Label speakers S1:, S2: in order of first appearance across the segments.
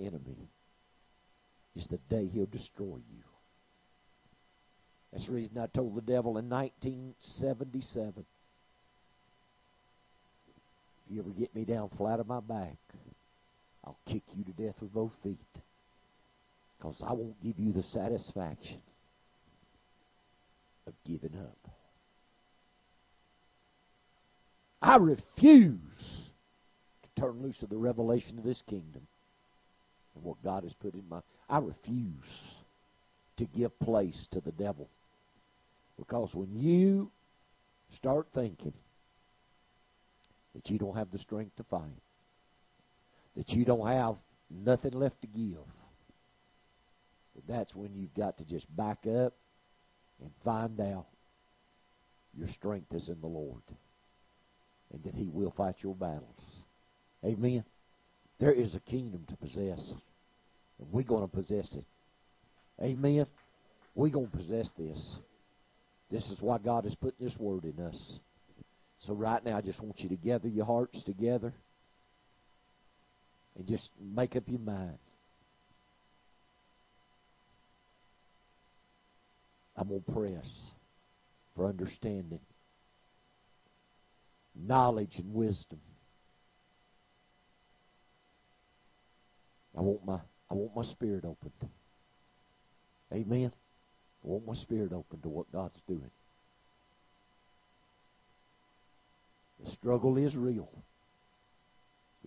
S1: enemy is the day he'll destroy you. That's the reason I told the devil in 1977 if you ever get me down flat on my back, I'll kick you to death with both feet. Because I won't give you the satisfaction of giving up. I refuse to turn loose of the revelation of this kingdom what God has put in my. I refuse to give place to the devil. Because when you start thinking that you don't have the strength to fight, that you don't have nothing left to give, that's when you've got to just back up and find out your strength is in the Lord and that He will fight your battles. Amen. There is a kingdom to possess, we're going to possess it. Amen. We're going to possess this. This is why God has put this word in us. So, right now, I just want you to gather your hearts together and just make up your mind. I'm going to press for understanding, knowledge, and wisdom. I want my I want my spirit opened. Amen. I want my spirit open to what God's doing. The struggle is real.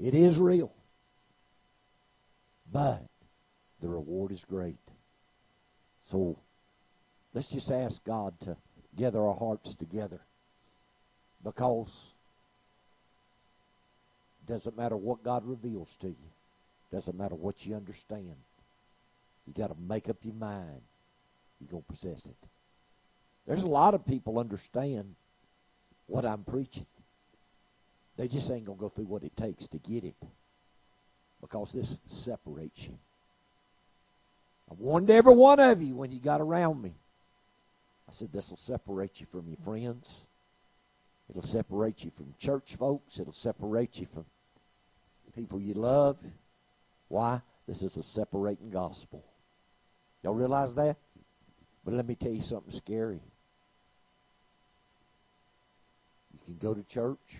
S1: It is real. But the reward is great. So let's just ask God to gather our hearts together. Because it doesn't matter what God reveals to you. Doesn't matter what you understand. You got to make up your mind. You're going to possess it. There's a lot of people understand what I'm preaching. They just ain't going to go through what it takes to get it. Because this separates you. I warned every one of you when you got around me. I said, this will separate you from your friends. It'll separate you from church folks. It'll separate you from people you love. Why? This is a separating gospel. Y'all realize that? But let me tell you something scary. You can go to church.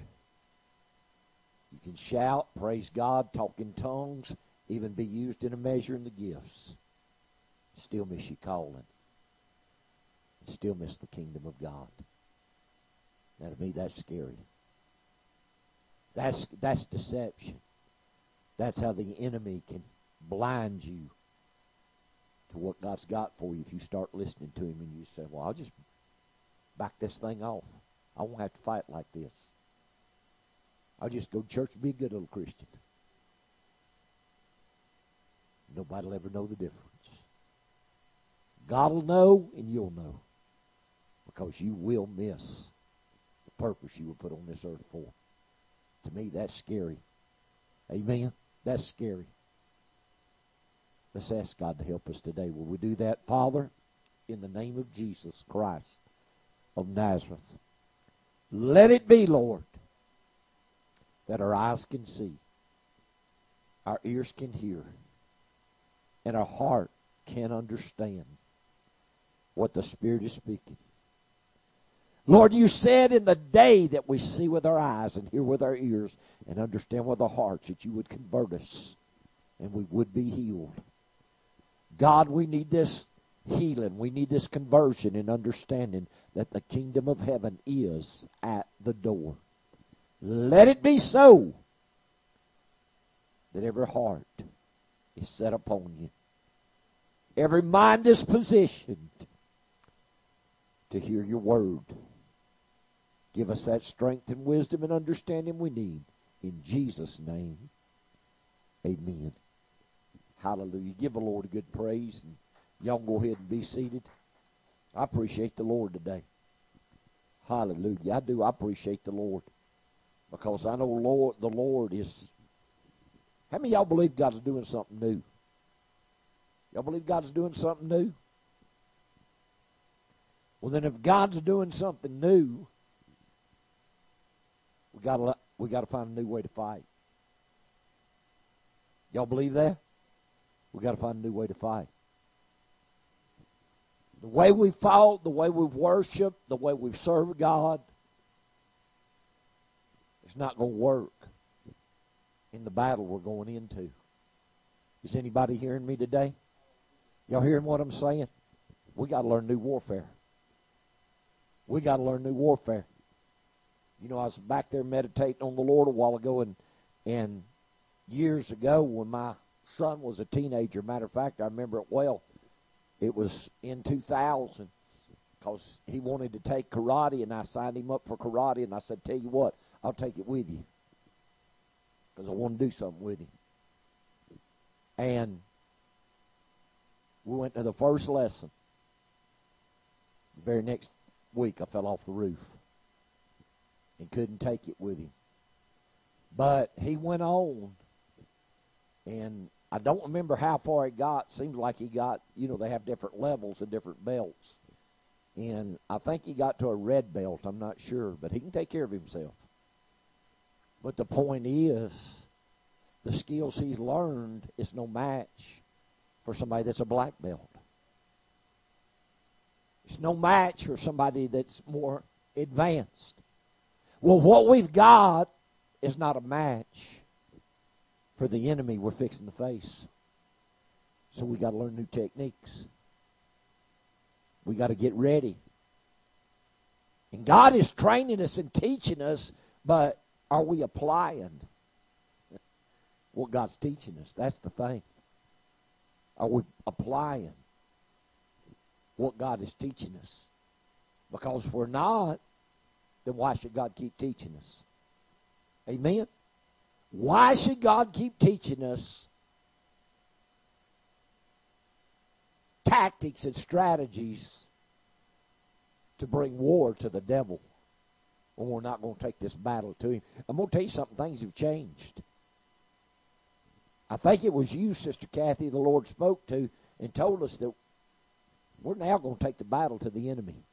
S1: You can shout, praise God, talk in tongues, even be used in a measure in the gifts. Still miss your calling. Still miss the kingdom of God. Now to me, that's scary. That's that's deception. That's how the enemy can blind you to what God's got for you if you start listening to him and you say, Well, I'll just back this thing off. I won't have to fight like this. I'll just go to church and be a good little Christian. Nobody will ever know the difference. God will know and you'll know because you will miss the purpose you were put on this earth for. To me, that's scary. Amen. That's scary. Let's ask God to help us today. Will we do that, Father? In the name of Jesus Christ of Nazareth. Let it be, Lord, that our eyes can see, our ears can hear, and our heart can understand what the Spirit is speaking. Lord, you said in the day that we see with our eyes and hear with our ears and understand with our hearts that you would convert us and we would be healed. God, we need this healing. We need this conversion and understanding that the kingdom of heaven is at the door. Let it be so that every heart is set upon you. Every mind is positioned to hear your word. Give us that strength and wisdom and understanding we need. In Jesus' name, amen. Hallelujah. Give the Lord a good praise. And y'all go ahead and be seated. I appreciate the Lord today. Hallelujah. I do. I appreciate the Lord. Because I know Lord the Lord is how many y'all believe God's doing something new? Y'all believe God's doing something new? Well then if God's doing something new, we gotta we gotta find a new way to fight. Y'all believe that? We got to find a new way to fight. The way we fought, the way we've worshiped, the way we've served God, it's not going to work in the battle we're going into. Is anybody hearing me today? Y'all hearing what I'm saying? We got to learn new warfare. We got to learn new warfare. You know, I was back there meditating on the Lord a while ago, and and years ago when my son was a teenager, matter of fact, I remember it well. It was in 2000 because he wanted to take karate, and I signed him up for karate, and I said, "Tell you what, I'll take it with you because I want to do something with him." And we went to the first lesson. The very next week, I fell off the roof and couldn't take it with him. But he went on, and I don't remember how far he got. Seems like he got, you know, they have different levels and different belts. And I think he got to a red belt. I'm not sure, but he can take care of himself. But the point is, the skills he's learned is no match for somebody that's a black belt. It's no match for somebody that's more advanced. Well, what we've got is not a match for the enemy we're fixing to face. So we got to learn new techniques. We got to get ready. And God is training us and teaching us, but are we applying what God's teaching us? That's the thing. Are we applying what God is teaching us? Because if we're not, then why should God keep teaching us? Amen? Why should God keep teaching us tactics and strategies to bring war to the devil when we're not going to take this battle to him? I'm going to tell you something, things have changed. I think it was you, Sister Kathy, the Lord spoke to and told us that we're now going to take the battle to the enemy.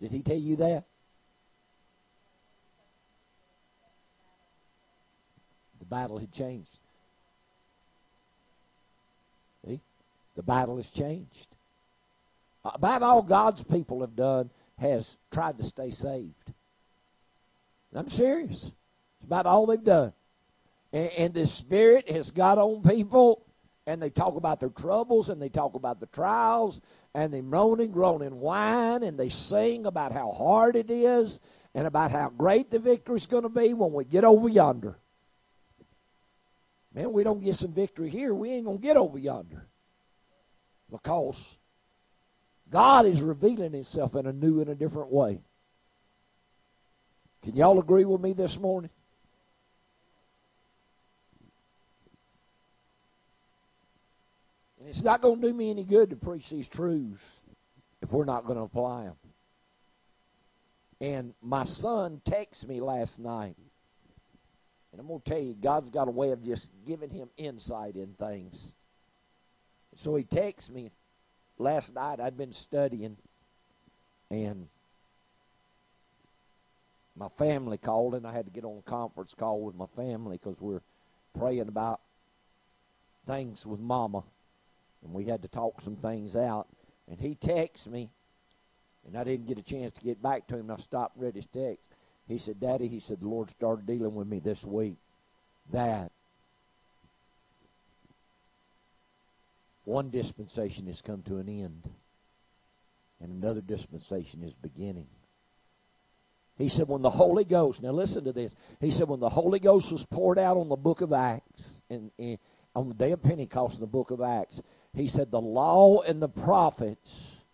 S1: Did he tell you that? The battle had changed. See? The battle has changed. Uh, about all God's people have done has tried to stay saved. I'm serious. It's about all they've done. And, and the Spirit has got on people, and they talk about their troubles, and they talk about the trials, and they moan and groan and whine, and they sing about how hard it is, and about how great the victory's going to be when we get over yonder. Man, we don't get some victory here, we ain't going to get over yonder. Because God is revealing Himself in a new and a different way. Can y'all agree with me this morning? And it's not going to do me any good to preach these truths if we're not going to apply them. And my son texted me last night and I'm going to tell you, God's got a way of just giving him insight in things. So he texts me last night. I'd been studying, and my family called, and I had to get on a conference call with my family because we're praying about things with Mama, and we had to talk some things out. And he texts me, and I didn't get a chance to get back to him. I stopped read his text. He said, Daddy, he said, the Lord started dealing with me this week that one dispensation has come to an end and another dispensation is beginning. He said, when the Holy Ghost, now listen to this. He said, when the Holy Ghost was poured out on the book of Acts, and, on the day of Pentecost in the book of Acts, he said, the law and the prophets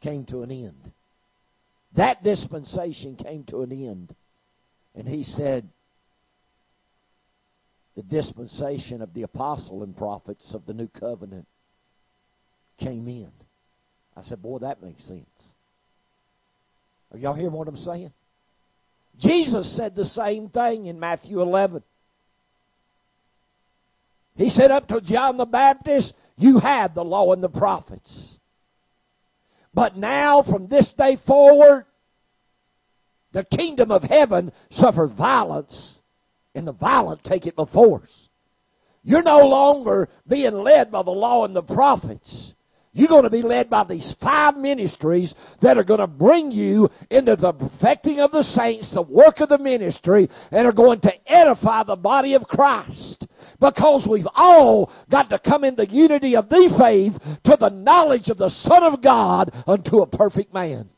S1: came to an end. That dispensation came to an end. And he said, the dispensation of the apostle and prophets of the new covenant came in. I said, Boy, that makes sense. Are y'all hearing what I'm saying? Jesus said the same thing in Matthew 11. He said, Up to John the Baptist, you had the law and the prophets. But now, from this day forward, the kingdom of heaven suffered violence, and the violent take it by force. You're no longer being led by the law and the prophets. You're going to be led by these five ministries that are going to bring you into the perfecting of the saints, the work of the ministry, and are going to edify the body of Christ. Because we've all got to come in the unity of the faith to the knowledge of the Son of God unto a perfect man.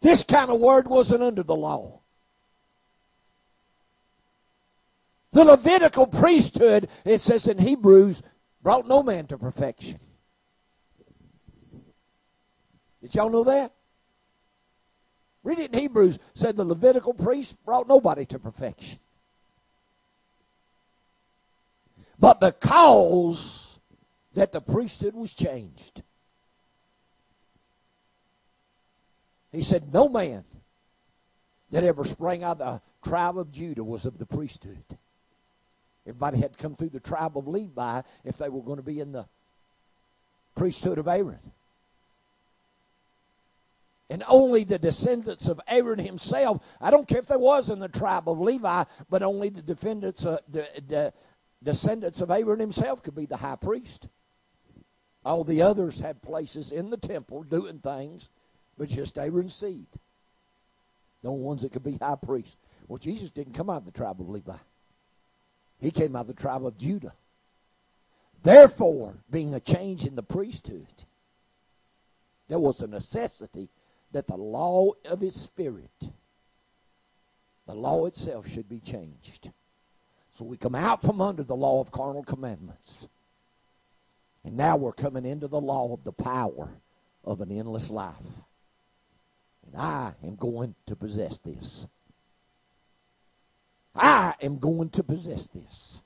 S1: This kind of word wasn't under the law. The Levitical priesthood, it says in Hebrews, brought no man to perfection. Did y'all know that? Read it in Hebrews, said the Levitical priest brought nobody to perfection. But because that the priesthood was changed, he said, No man that ever sprang out of the tribe of Judah was of the priesthood. Everybody had to come through the tribe of Levi if they were going to be in the priesthood of Aaron. And only the descendants of Aaron himself, I don't care if they was in the tribe of Levi, but only the descendants, the, the descendants of Aaron himself could be the high priest. All the others had places in the temple doing things, but just Aaron's seed. The only ones that could be high priests. Well, Jesus didn't come out of the tribe of Levi. He came out of the tribe of Judah. Therefore, being a change in the priesthood, there was a necessity that the law of his spirit, the law itself, should be changed. So we come out from under the law of carnal commandments. And now we're coming into the law of the power of an endless life. And I am going to possess this. I am going to possess this.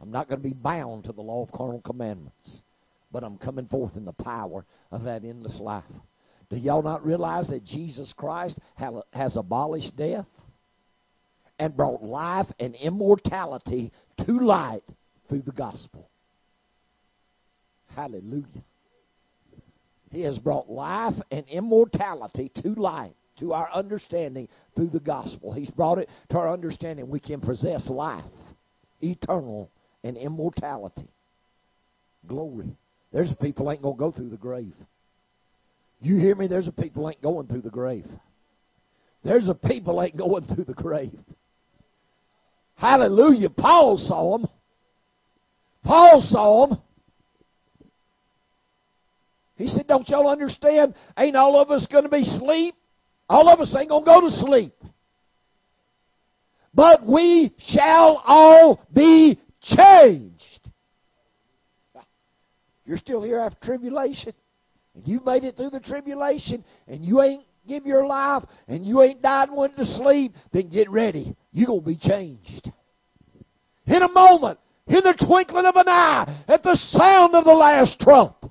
S1: I'm not going to be bound to the law of carnal commandments, but I'm coming forth in the power of that endless life. Do y'all not realize that Jesus Christ has abolished death and brought life and immortality to light through the gospel? Hallelujah. He has brought life and immortality to light to our understanding through the gospel. He's brought it to our understanding. We can possess life, eternal, and immortality. Glory. There's a people ain't going to go through the grave. You hear me? There's a people ain't going through the grave. There's a people ain't going through the grave. Hallelujah. Paul saw them. Paul saw them. He said, Don't y'all understand? Ain't all of us going to be asleep? All of us ain't going to go to sleep. But we shall all be changed. You're still here after tribulation, and you made it through the tribulation, and you ain't give your life, and you ain't died and went to sleep, then get ready. You're going to be changed. In a moment, in the twinkling of an eye, at the sound of the last trump.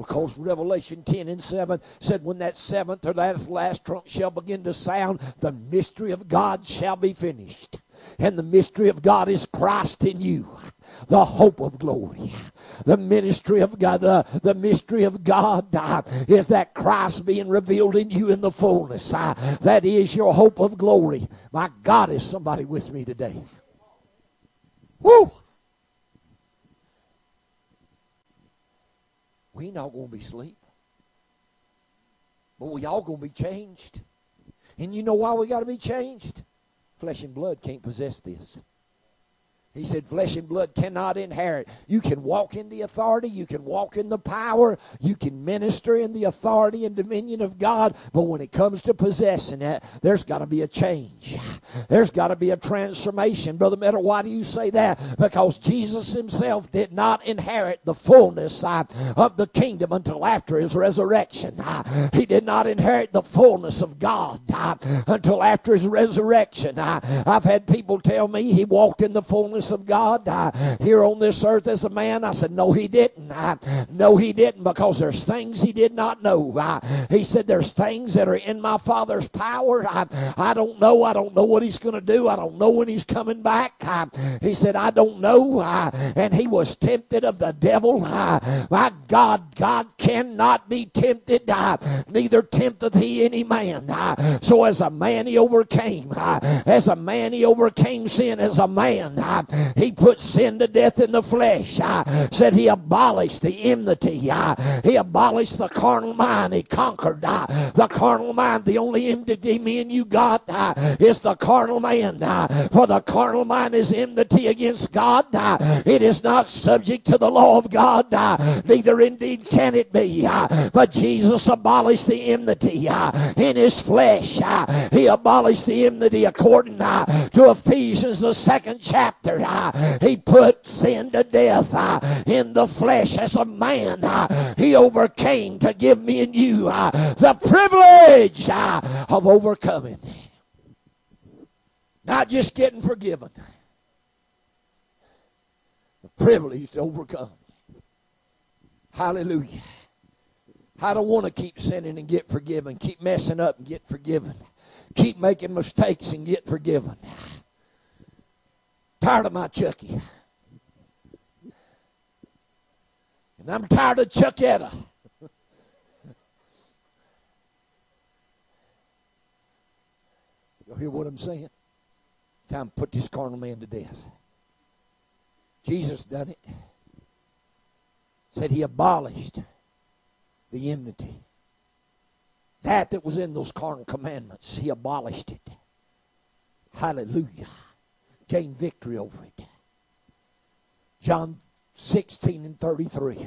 S1: Because Revelation 10 and 7 said, When that seventh or that last trump shall begin to sound, the mystery of God shall be finished. And the mystery of God is Christ in you, the hope of glory. The ministry of God, the, the mystery of God uh, is that Christ being revealed in you in the fullness. Uh, that is your hope of glory. My God, is somebody with me today? Woo! we not to be asleep. But we all to be changed. And you know why we got to be changed? Flesh and blood can't possess this. He said, Flesh and blood cannot inherit. You can walk in the authority, you can walk in the power, you can minister in the authority and dominion of God, but when it comes to possessing it, there's got to be a change. There's got to be a transformation. Brother Meadow, why do you say that? Because Jesus himself did not inherit the fullness uh, of the kingdom until after his resurrection. Uh, he did not inherit the fullness of God uh, until after his resurrection. I've had people tell me he walked in the fullness fullness of God uh, here on this earth as a man? I said, No, he didn't. No, he didn't because there's things he did not know. He said, There's things that are in my Father's power. I, I don't know. I don't know what he's going to do. I don't know when he's coming back. He said, I don't know. And he was tempted of the devil. My God, God cannot be tempted, neither tempteth he any man. So as a man, he overcame. As a man, he overcame sin. As a man, he put sin to death in the flesh. Ah, said he abolished the enmity. Ah, he abolished the carnal mind. He conquered ah, the carnal mind. The only enmity me and you got is the carnal man. For the carnal mind is enmity against God. It is not subject to the law of God. Neither indeed can it be. But Jesus abolished the enmity in his flesh. He abolished the enmity according to Ephesians, the second chapter. Uh, he put sin to death uh, in the flesh as a man. Uh, he overcame to give me and you the privilege of overcoming. Not just getting forgiven, the privilege to overcome. Hallelujah. I don't want to keep sinning and get forgiven, keep messing up and get forgiven, keep making mistakes and get forgiven. Tired of my Chucky. And I'm tired of Chucketta. you hear what I'm saying? Time to put this carnal man to death. Jesus done it. Said he abolished the enmity. That that was in those carnal commandments, he abolished it. Hallelujah. Gained victory over it. John 16 and 33.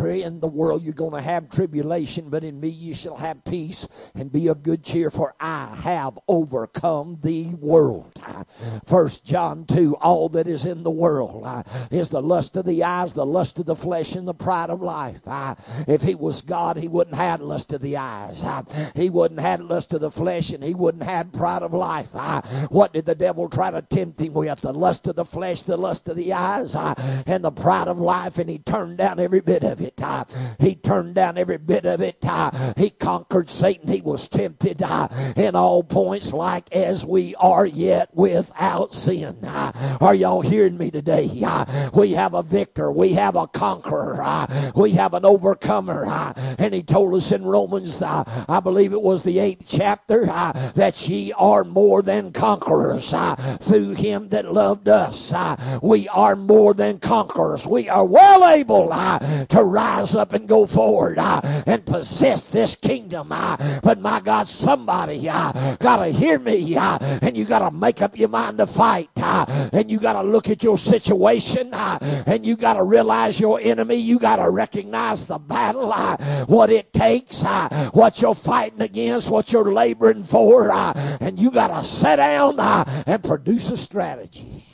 S1: In the world you're going to have tribulation, but in me you shall have peace and be of good cheer, for I have overcome the world. First John 2 All that is in the world uh, is the lust of the eyes, the lust of the flesh, and the pride of life. Uh, if he was God, he wouldn't have lust of the eyes. Uh, he wouldn't have lust of the flesh, and he wouldn't have pride of life. What did the devil try to tempt him with? The lust of the flesh, the lust of the eyes, and the pride of life, and he turned down every bit of it. He turned down every bit of it. He conquered Satan. He was tempted in all points, like as we are yet without sin. Are y'all hearing me today? We have a victor. We have a conqueror. We have an overcomer. And he told us in Romans, I believe it was the eighth chapter, that ye are more than conquerors through him that loved us. We are more than conquerors. We are well able to rise up and go forward uh, and possess this kingdom. Uh, but my God, somebody uh, got to hear me and you got to make up your mind to fight. And you got to look at your situation and you got to realize your enemy. You got to recognize the battle, what it takes, what you're fighting against, what you're laboring for. And you got to sit down and produce a strategy.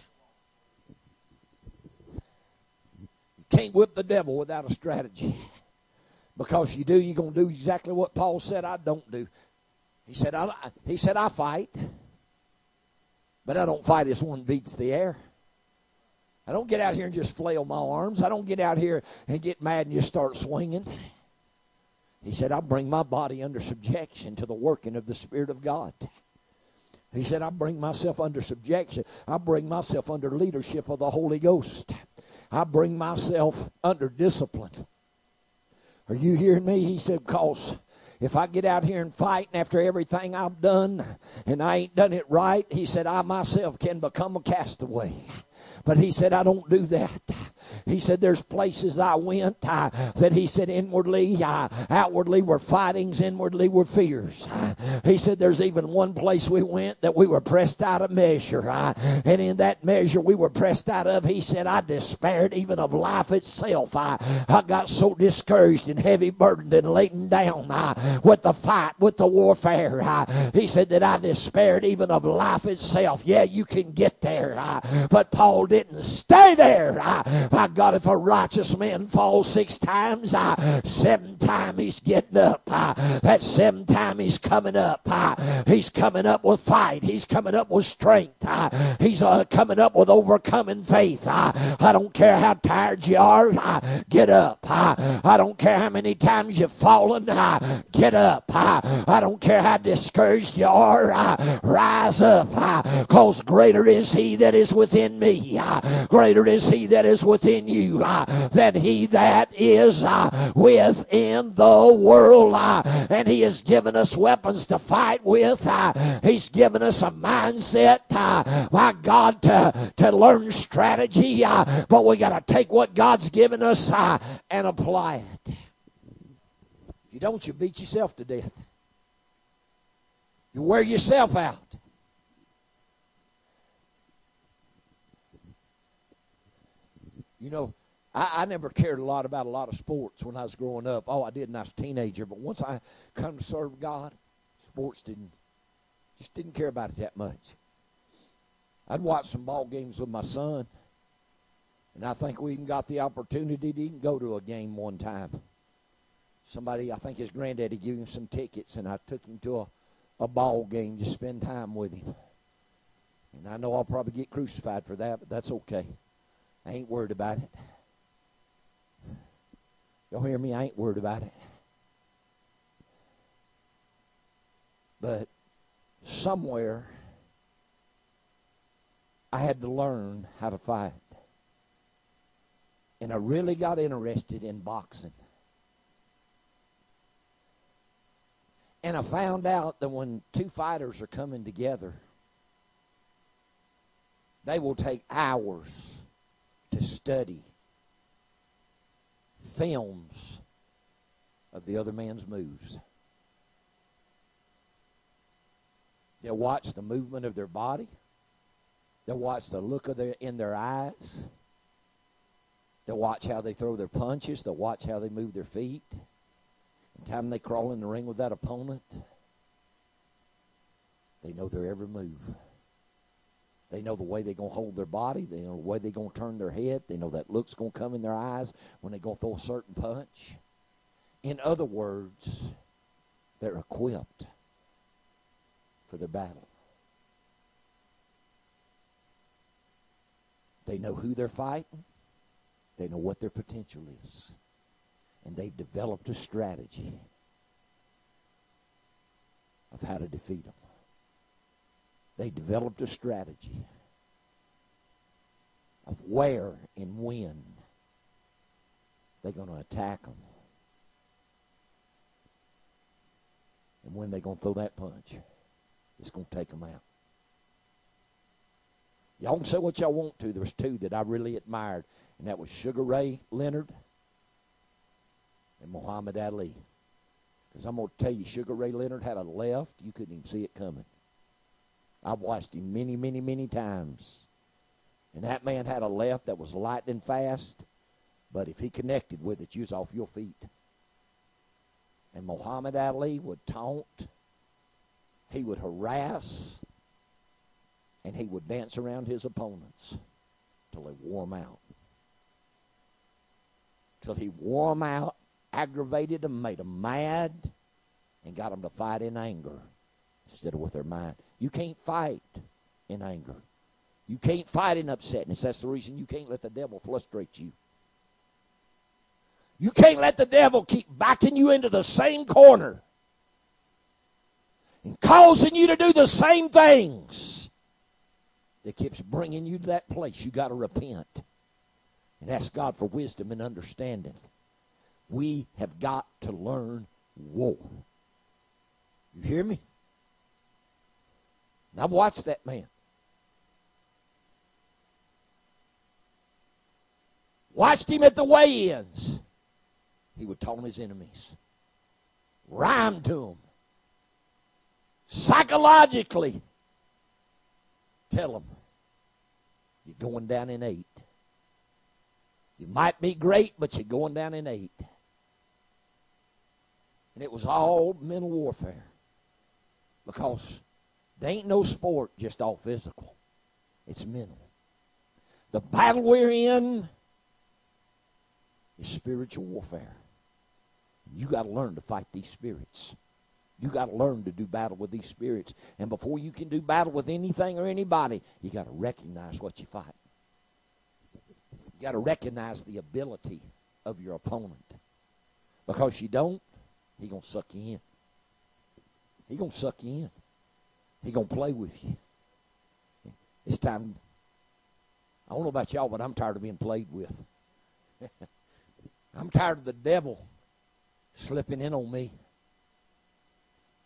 S1: You can't whip the devil without a strategy. Because you do, you're going to do exactly what Paul said I don't do. He said, I, he said, I fight. But I don't fight as one beats the air. I don't get out here and just flail my arms. I don't get out here and get mad and just start swinging. He said, I bring my body under subjection to the working of the Spirit of God. He said, I bring myself under subjection. I bring myself under leadership of the Holy Ghost. I bring myself under discipline. Are you hearing me? He said, because if I get out here and fight and after everything I've done and I ain't done it right, he said, I myself can become a castaway. But he said, I don't do that. He said, There's places I went uh, that he said, inwardly, uh, outwardly were fightings, inwardly were fears. Uh, he said, There's even one place we went that we were pressed out of measure. Uh, and in that measure we were pressed out of, he said, I despaired even of life itself. I, I got so discouraged and heavy burdened and laden down uh, with the fight, with the warfare. Uh, he said that I despaired even of life itself. Yeah, you can get there. but Paul didn't stay there By God, if a righteous man falls six times, uh, seven times he's getting up. Uh, that seven time he's coming up. Uh, he's coming up with fight. He's coming up with strength. Uh, he's uh, coming up with overcoming faith. Uh, I don't care how tired you are. Uh, get up. Uh, I don't care how many times you've fallen. Uh, get up. Uh, I don't care how discouraged you are. Uh, rise up. Because greater is he that is within me. Ah, greater is he that is within you ah, than he that is ah, within the world. And he has given us weapons to fight with. He's given us a mindset, my God, to, to learn strategy. But we got to take what God's given us and apply it. If you don't, you beat yourself to death. You wear yourself out. You know, I, I, never cared a lot about a lot of sports when I was growing up. Oh, I did when I was a teenager. But once I come to serve God, sports didn't just didn't care about it that much. I'd watch some ball games with my son, and I think we even got the opportunity to even go to a game one time. Somebody, I think his granddaddy gave him some tickets, and I took him to a a ball game to spend time with him. And I know I'll probably get crucified for that, but that's okay. I ain't worried about it. Y'all hear me? I ain't worried about it. But somewhere I had to learn how to fight. And I really got interested in boxing. And I found out that when two fighters are coming together, they will take hours to study films of the other man's moves. They'll watch the movement of their body. They'll watch the look of their in their eyes. They'll watch how they throw their punches. They'll watch how they move their feet. The time they crawl in the ring with that opponent, they know their every move. They know the way they're going to hold their body. They know the way they're going to turn their head. They know that look's going to come in their eyes when they're going to throw a certain punch. In other words, they're equipped for the battle. They know who they're fighting. They know what their potential is and they've developed a strategy of how to defeat them. They developed a strategy of where and when they're going to attack them. And when they're going to throw that punch, it's going to take them out. Y'all can say what y'all want to. There's two that I really admired, and that was Sugar Ray Leonard and Muhammad Ali. Because I'm going to tell you, Sugar Ray Leonard had a left, you couldn't even see it coming. I've watched him many, many, many times. And that man had a left that was lightning fast, but if he connected with it, you was off your feet. And Muhammad Ali would taunt, he would harass, and he would dance around his opponents till they wore him out. Till he wore out aggravated them, made them mad, and got them to fight in anger instead of with their mind. You can't fight in anger. You can't fight in upsetness. That's the reason you can't let the devil frustrate you. You can't let the devil keep backing you into the same corner and causing you to do the same things that keeps bringing you to that place. You got to repent and ask God for wisdom and understanding. We have got to learn war. You hear me? Now watched that man. Watched him at the weigh-ins. He would taunt his enemies. Rhyme to them. Psychologically. Tell them. You're going down in eight. You might be great, but you're going down in eight. And it was all mental warfare. Because there ain't no sport just all physical. It's mental. The battle we're in is spiritual warfare. You got to learn to fight these spirits. You got to learn to do battle with these spirits. And before you can do battle with anything or anybody, you got to recognize what you fight. You got to recognize the ability of your opponent. Because you don't, he going to suck you in. He going to suck you in. He going to play with you. It's time. I don't know about y'all, but I'm tired of being played with. I'm tired of the devil slipping in on me.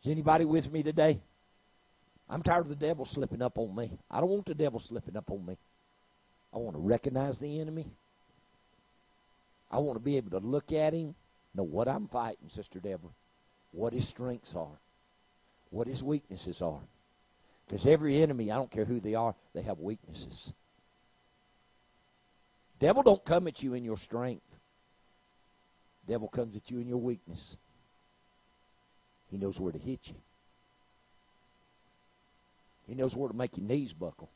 S1: Is anybody with me today? I'm tired of the devil slipping up on me. I don't want the devil slipping up on me. I want to recognize the enemy. I want to be able to look at him, know what I'm fighting, Sister Deborah, what his strengths are, what his weaknesses are. Because every enemy, I don't care who they are, they have weaknesses. Devil don't come at you in your strength. Devil comes at you in your weakness. He knows where to hit you. He knows where to make your knees buckle.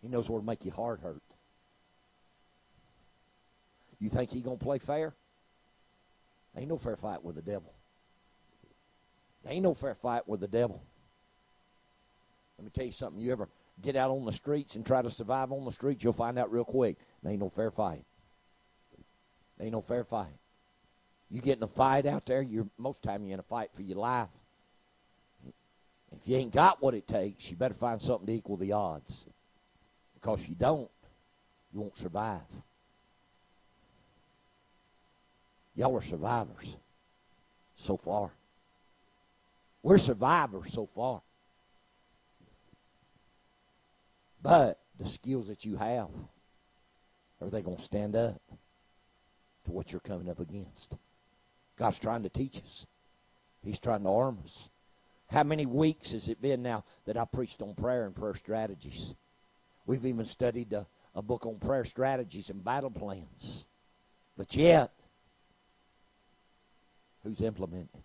S1: He knows where to make your heart hurt. You think he gonna play fair? Ain't no fair fight with the devil. Ain't no fair fight with the devil. Let me tell you something. You ever get out on the streets and try to survive on the streets, you'll find out real quick. There ain't no fair fight. There ain't no fair fight. You get in a fight out there, you're most time you're in a fight for your life. If you ain't got what it takes, you better find something to equal the odds. Because you don't, you won't survive. Y'all are survivors so far. We're survivors so far. But the skills that you have, are they going to stand up to what you're coming up against? God's trying to teach us. He's trying to arm us. How many weeks has it been now that I preached on prayer and prayer strategies? We've even studied a, a book on prayer strategies and battle plans. But yet, who's implementing it?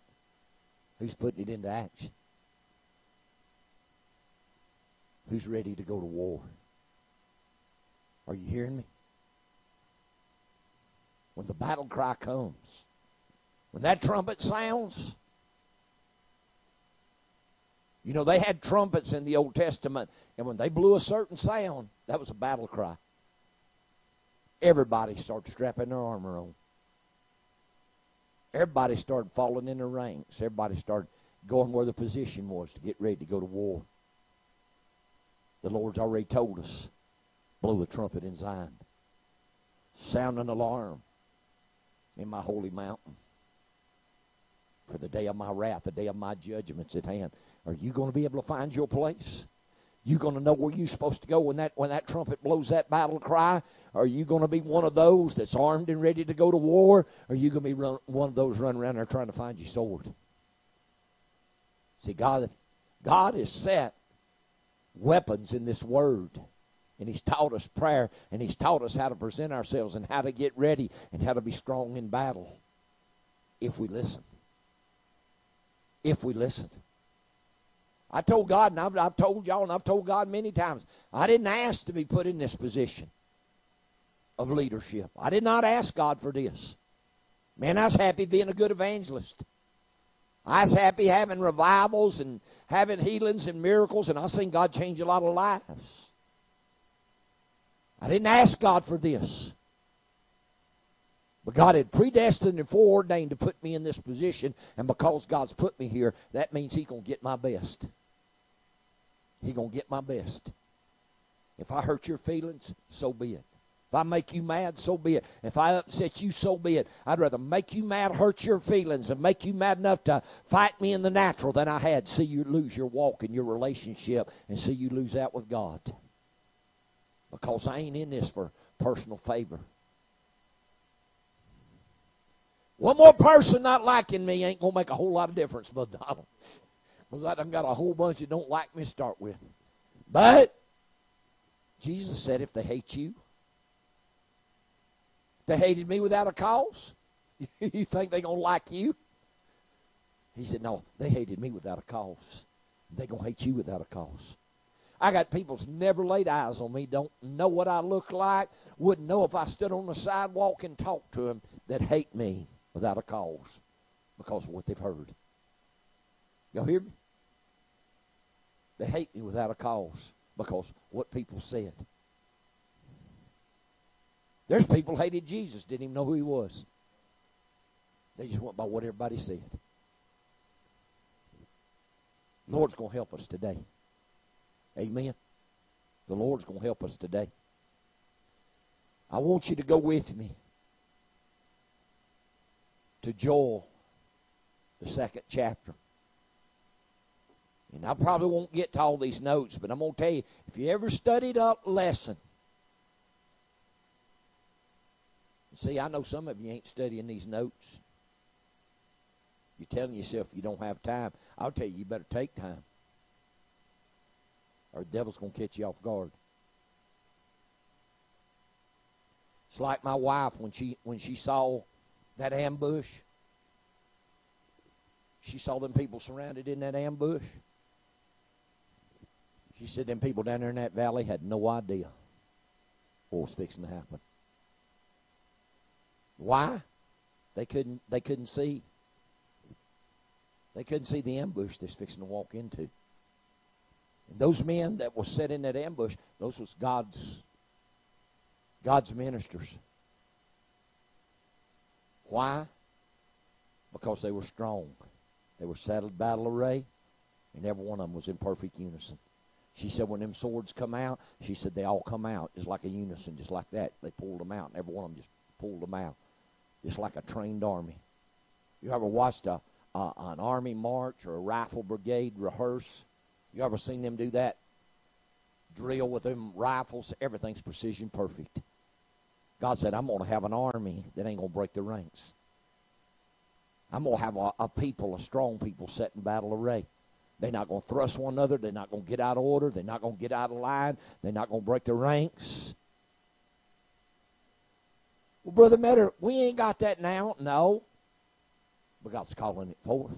S1: Who's putting it into action? Who's ready to go to war? Are you hearing me? When the battle cry comes, when that trumpet sounds, you know, they had trumpets in the Old Testament, and when they blew a certain sound, that was a battle cry. Everybody started strapping their armor on. Everybody started falling in the ranks. Everybody started going where the position was to get ready to go to war. The Lord's already told us blow the trumpet in Zion, sound an alarm in my holy mountain. For the day of my wrath, the day of my judgment's at hand. Are you going to be able to find your place? You going to know where you're supposed to go when that when that trumpet blows that battle cry? Are you going to be one of those that's armed and ready to go to war? Or are you going to be run, one of those running around there trying to find your sword? See, God, God has set weapons in this word. And he's taught us prayer, and he's taught us how to present ourselves and how to get ready and how to be strong in battle if we listen. If we listen. I told God, and I've, I've told y'all, and I've told God many times, I didn't ask to be put in this position of leadership. I did not ask God for this. Man, I was happy being a good evangelist. I was happy having revivals and having healings and miracles, and I've seen God change a lot of lives. I didn't ask God for this. But God had predestined and foreordained to put me in this position, and because God's put me here, that means He's going to get my best. He's going to get my best. If I hurt your feelings, so be it. If I make you mad, so be it. If I upset you, so be it. I'd rather make you mad, hurt your feelings, and make you mad enough to fight me in the natural than I had see you lose your walk and your relationship and see you lose out with God. Because I ain't in this for personal favor. One more person not liking me ain't to make a whole lot of difference, Bud Donald. Because I done got a whole bunch that don't like me to start with. But Jesus said if they hate you, they hated me without a cause. you think they're going to like you? He said, No, they hated me without a cause. They're going to hate you without a cause. I got people's never laid eyes on me, don't know what I look like, wouldn't know if I stood on the sidewalk and talked to them that hate me without a cause because of what they've heard. Y'all hear me? They hate me without a cause because what people said. There's people hated Jesus, didn't even know who he was. They just went by what everybody said. The Lord's going to help us today. Amen. The Lord's going to help us today. I want you to go with me to Joel, the second chapter. And I probably won't get to all these notes, but I'm going to tell you if you ever studied a lesson, see, I know some of you ain't studying these notes. You're telling yourself you don't have time. I'll tell you, you better take time. Or the devil's going to catch you off guard. It's like my wife when she when she saw that ambush. She saw them people surrounded in that ambush. She said them people down there in that valley had no idea what was fixing to happen. Why? They couldn't they couldn't see. They couldn't see the ambush they're fixing to walk into. And those men that were set in that ambush, those was God's God's ministers. Why? Because they were strong. They were saddled battle array, and every one of them was in perfect unison. She said when them swords come out, she said they all come out just like a unison, just like that. They pulled them out, and every one of them just pulled them out, just like a trained army. You ever watched a, a an army march or a rifle brigade rehearse? You ever seen them do that? Drill with them rifles, everything's precision perfect. God said, I'm going to have an army that ain't going to break the ranks. I'm going to have a, a people, a strong people set in battle array. They're not going to thrust one another. They're not going to get out of order. They're not going to get out of line. They're not going to break the ranks. Well, Brother Metter, we ain't got that now. No. But God's calling it forth.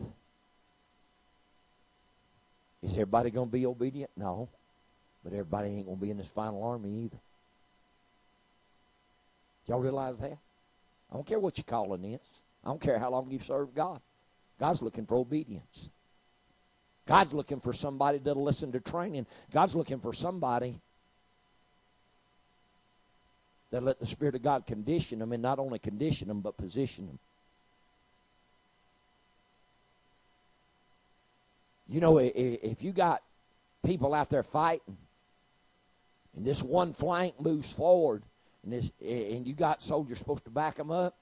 S1: Is everybody going to be obedient? No. But everybody ain't going to be in this final army either. Y'all realize that? I don't care what you're calling this. I don't care how long you've served God. God's looking for obedience. God's looking for somebody that'll listen to training. God's looking for somebody that let the Spirit of God condition them, and not only condition them, but position them. You know, if you got people out there fighting, and this one flank moves forward, and this, and you got soldiers supposed to back them up,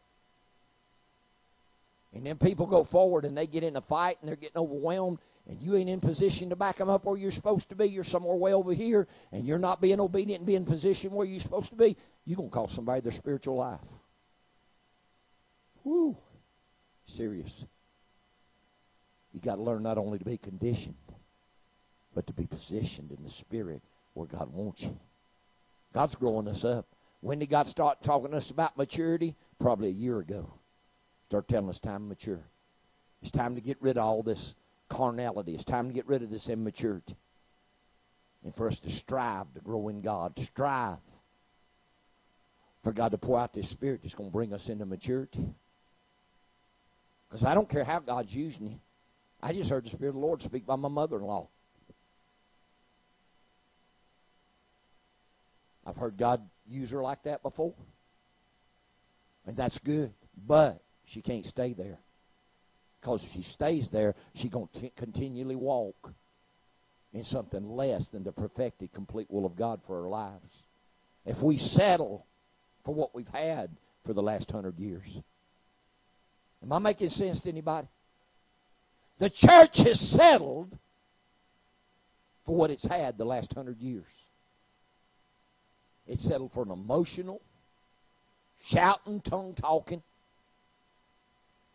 S1: and then people go forward and they get in a fight and they're getting overwhelmed, and you ain't in position to back them up where you're supposed to be, you're somewhere way over here, and you're not being obedient and being in position where you're supposed to be, you're going to cost somebody their spiritual life. Whoo. Serious. You got to learn not only to be conditioned, but to be positioned in the spirit where God wants you. God's growing us up. When did God start talking to us about maturity? Probably a year ago. Start telling us time to mature. It's time to get rid of all this carnality. It's time to get rid of this immaturity. And for us to strive to grow in God. Strive for God to pour out this Spirit that's going to bring us into maturity. Because I don't care how God's using you. I just heard the Spirit of the Lord speak by my mother in law. I've heard God use her like that before. And that's good. But she can't stay there. Because if she stays there, she's going to continually walk in something less than the perfected, complete will of God for our lives. If we settle for what we've had for the last hundred years. Am I making sense to anybody? The church has settled for what it's had the last hundred years. It's settled for an emotional, shouting, tongue talking,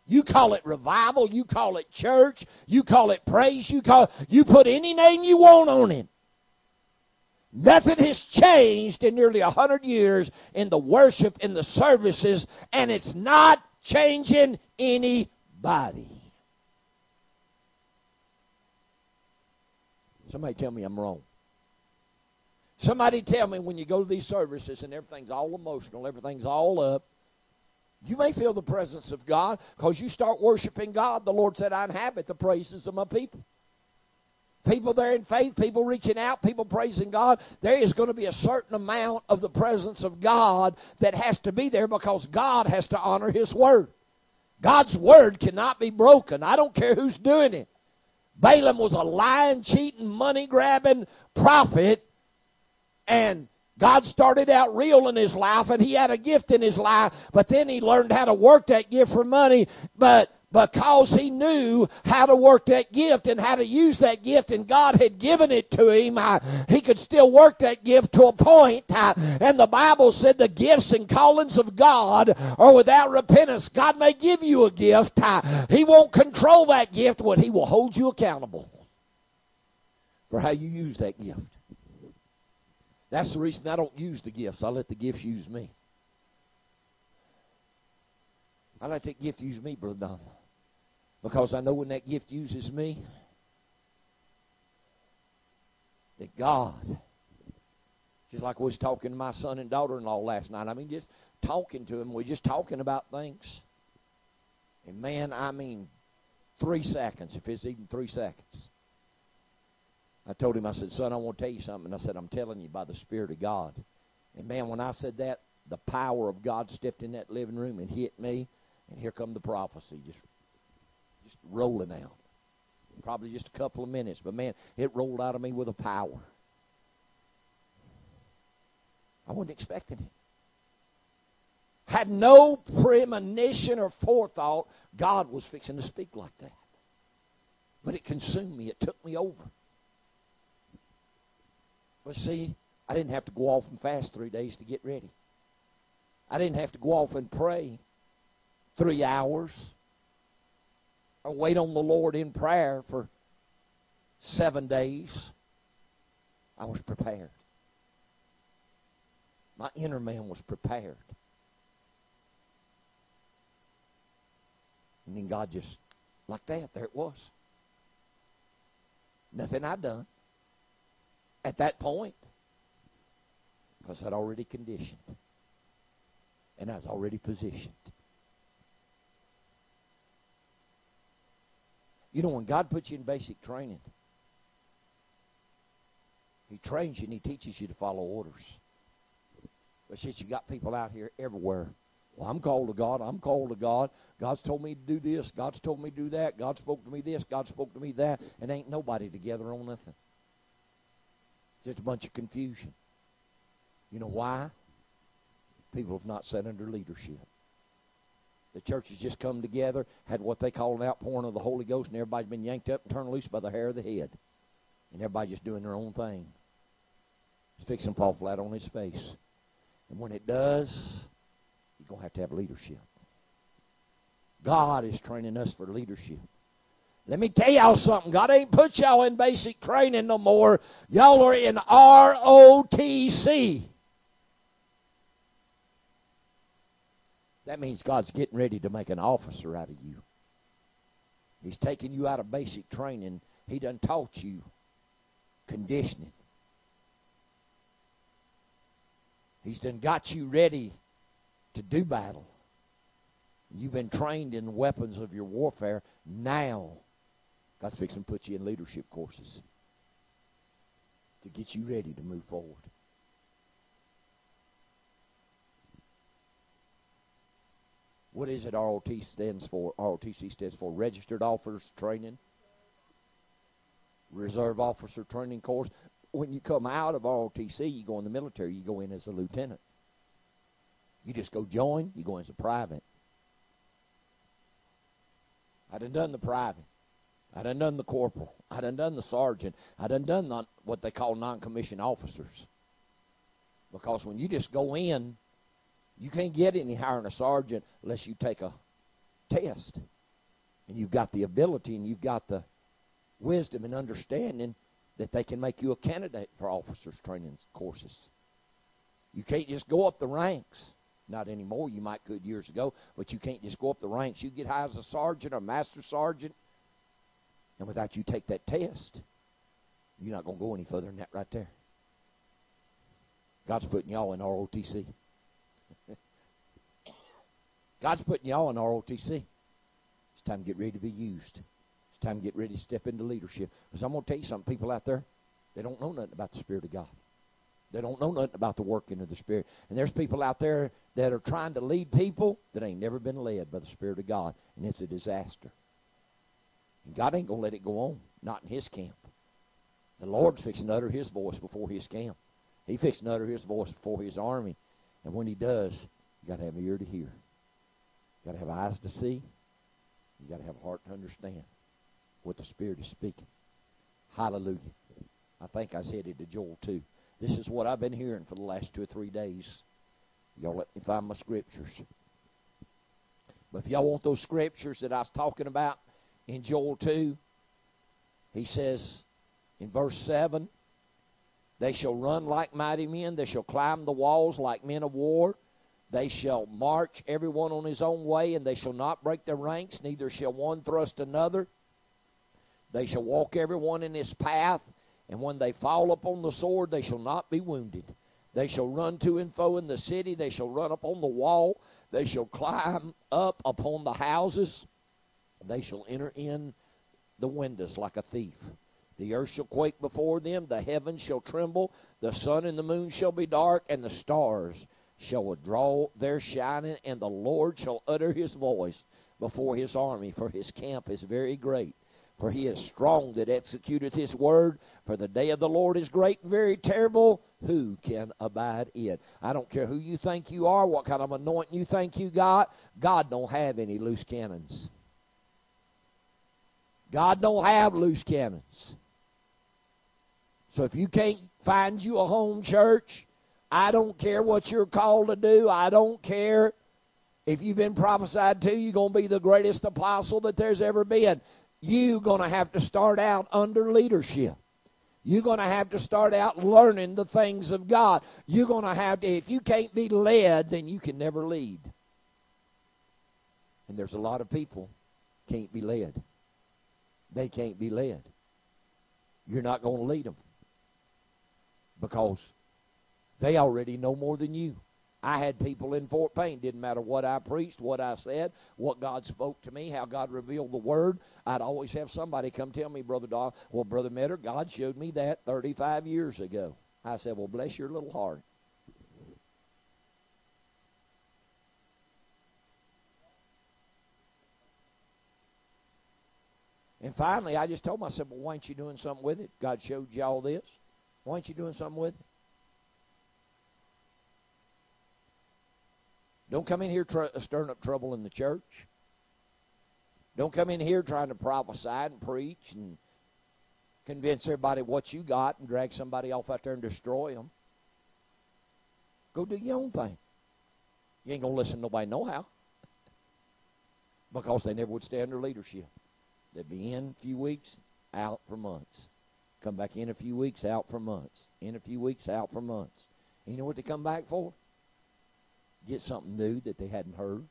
S1: you call it revival, you call it church, you call it praise, you call you put any name you want on it. Nothing has changed in nearly a hundred years in the worship, in the services, and it's not changing anybody. Somebody tell me I'm wrong. Somebody tell me when you go to these services and everything's all emotional, everything's all up, you may feel the presence of God because you start worshiping God. The Lord said, I inhabit the praises of my people. People there in faith, people reaching out, people praising God. There is going to be a certain amount of the presence of God that has to be there because God has to honor His Word. God's Word cannot be broken. I don't care who's doing it. Balaam was a lying, cheating, money grabbing prophet, and God started out real in his life and he had a gift in his life, but then he learned how to work that gift for money. But because he knew how to work that gift and how to use that gift, and God had given it to him, uh, he could still work that gift to a point. Uh, and the Bible said the gifts and callings of God are without repentance. God may give you a gift, uh, he won't control that gift, but he will hold you accountable for how you use that gift. That's the reason I don't use the gifts. I let the gifts use me. I let that gift use me, Brother Don. Because I know when that gift uses me, that God, just like I was talking to my son and daughter in law last night, I mean, just talking to him. we're just talking about things. And man, I mean, three seconds, if it's even three seconds. I told him, I said, son, I want to tell you something. I said, I'm telling you by the Spirit of God. And man, when I said that, the power of God stepped in that living room and hit me, and here come the prophecy, just rolling out. Probably just a couple of minutes, but man, it rolled out of me with a power. I wasn't expecting it. Had no premonition or forethought God was fixing to speak like that. But it consumed me. It took me over. But see, I didn't have to go off and fast three days to get ready. I didn't have to go off and pray three hours or wait on the Lord in prayer for seven days. I was prepared. My inner man was prepared. And then God just, like that, there it was. Nothing I'd done at that point because I'd already conditioned and I was already positioned. You know, when God puts you in basic training, He trains you and He teaches you to follow orders. But since you got people out here everywhere, well, I'm called to God. I'm called to God. God's told me to do this. God's told me to do that. God spoke to me this. God spoke to me that. And ain't nobody together on nothing. Just a bunch of confusion. You know why? People have not sat under leadership. The church has just come together, had what they call an outpouring of the Holy Ghost, and everybody's been yanked up and turned loose by the hair of the head. And everybody just doing their own thing. It's fixing to fall flat on his face. And when it does, you're going to have to have leadership. God is training us for leadership. Let me tell y'all something. God ain't put y'all in basic training no more. Y'all are in ROTC. That means God's getting ready to make an officer out of you. He's taking you out of basic training. He done taught you conditioning. He's done got you ready to do battle. You've been trained in the weapons of your warfare. Now God's fixing to put you in leadership courses to get you ready to move forward. What is it ROT stands for? ROTC stands for Registered Officers Training. Reserve Officer Training Course. When you come out of ROTC, you go in the military, you go in as a lieutenant. You just go join, you go in as a private. I done done the private. I done done the corporal. I done done the sergeant. I done done the, what they call non-commissioned officers. Because when you just go in, you can't get any higher than a sergeant unless you take a test. And you've got the ability and you've got the wisdom and understanding that they can make you a candidate for officers training courses. You can't just go up the ranks. Not anymore. You might could years ago, but you can't just go up the ranks. You get high as a sergeant or master sergeant, and without you take that test, you're not going to go any further than that right there. God's putting y'all in ROTC. God's putting y'all in ROTC. It's time to get ready to be used. It's time to get ready to step into leadership. Because I'm going to tell you something, people out there, they don't know nothing about the Spirit of God. They don't know nothing about the working of the Spirit. And there's people out there that are trying to lead people that ain't never been led by the Spirit of God. And it's a disaster. And God ain't going to let it go on. Not in His camp. The Lord's fixing to utter His voice before His camp. He fixing to utter His voice before His army. And when He does, you got to have an ear to hear. You got to have eyes to see. You've got to have a heart to understand what the Spirit is speaking. Hallelujah. I think I said it to Joel 2. This is what I've been hearing for the last two or three days. Y'all let me find my scriptures. But if y'all want those scriptures that I was talking about in Joel 2, he says in verse 7 They shall run like mighty men, they shall climb the walls like men of war. They shall march every one on his own way, and they shall not break their ranks, neither shall one thrust another. They shall walk every one in his path, and when they fall upon the sword, they shall not be wounded. They shall run to and fro in the city, they shall run upon the wall, they shall climb up upon the houses, they shall enter in the windows like a thief. The earth shall quake before them, the heavens shall tremble, the sun and the moon shall be dark, and the stars shall withdraw their shining, and the Lord shall utter his voice before his army, for his camp is very great. For he is strong that executeth his word. For the day of the Lord is great and very terrible. Who can abide it? I don't care who you think you are, what kind of anointing you think you got. God don't have any loose cannons. God don't have loose cannons. So if you can't find you a home church, I don't care what you're called to do. I don't care if you've been prophesied to, you're going to be the greatest apostle that there's ever been. You're going to have to start out under leadership. You're going to have to start out learning the things of God. You're going to have to, if you can't be led, then you can never lead. And there's a lot of people can't be led. They can't be led. You're not going to lead them because they already know more than you. I had people in Fort Payne, didn't matter what I preached, what I said, what God spoke to me, how God revealed the Word. I'd always have somebody come tell me, Brother Don, well, Brother Metter, God showed me that 35 years ago. I said, well, bless your little heart. And finally, I just told myself, well, why aren't you doing something with it? God showed you all this. Why aren't you doing something with it? Don't come in here tr- uh, stirring up trouble in the church. Don't come in here trying to prophesy and preach and convince everybody what you got and drag somebody off out there and destroy them. Go do your own thing. You ain't going to listen to nobody no how. because they never would stay under leadership. They'd be in a few weeks, out for months. Come back in a few weeks, out for months. In a few weeks, out for months. And you know what they come back for? Get something new that they hadn't heard,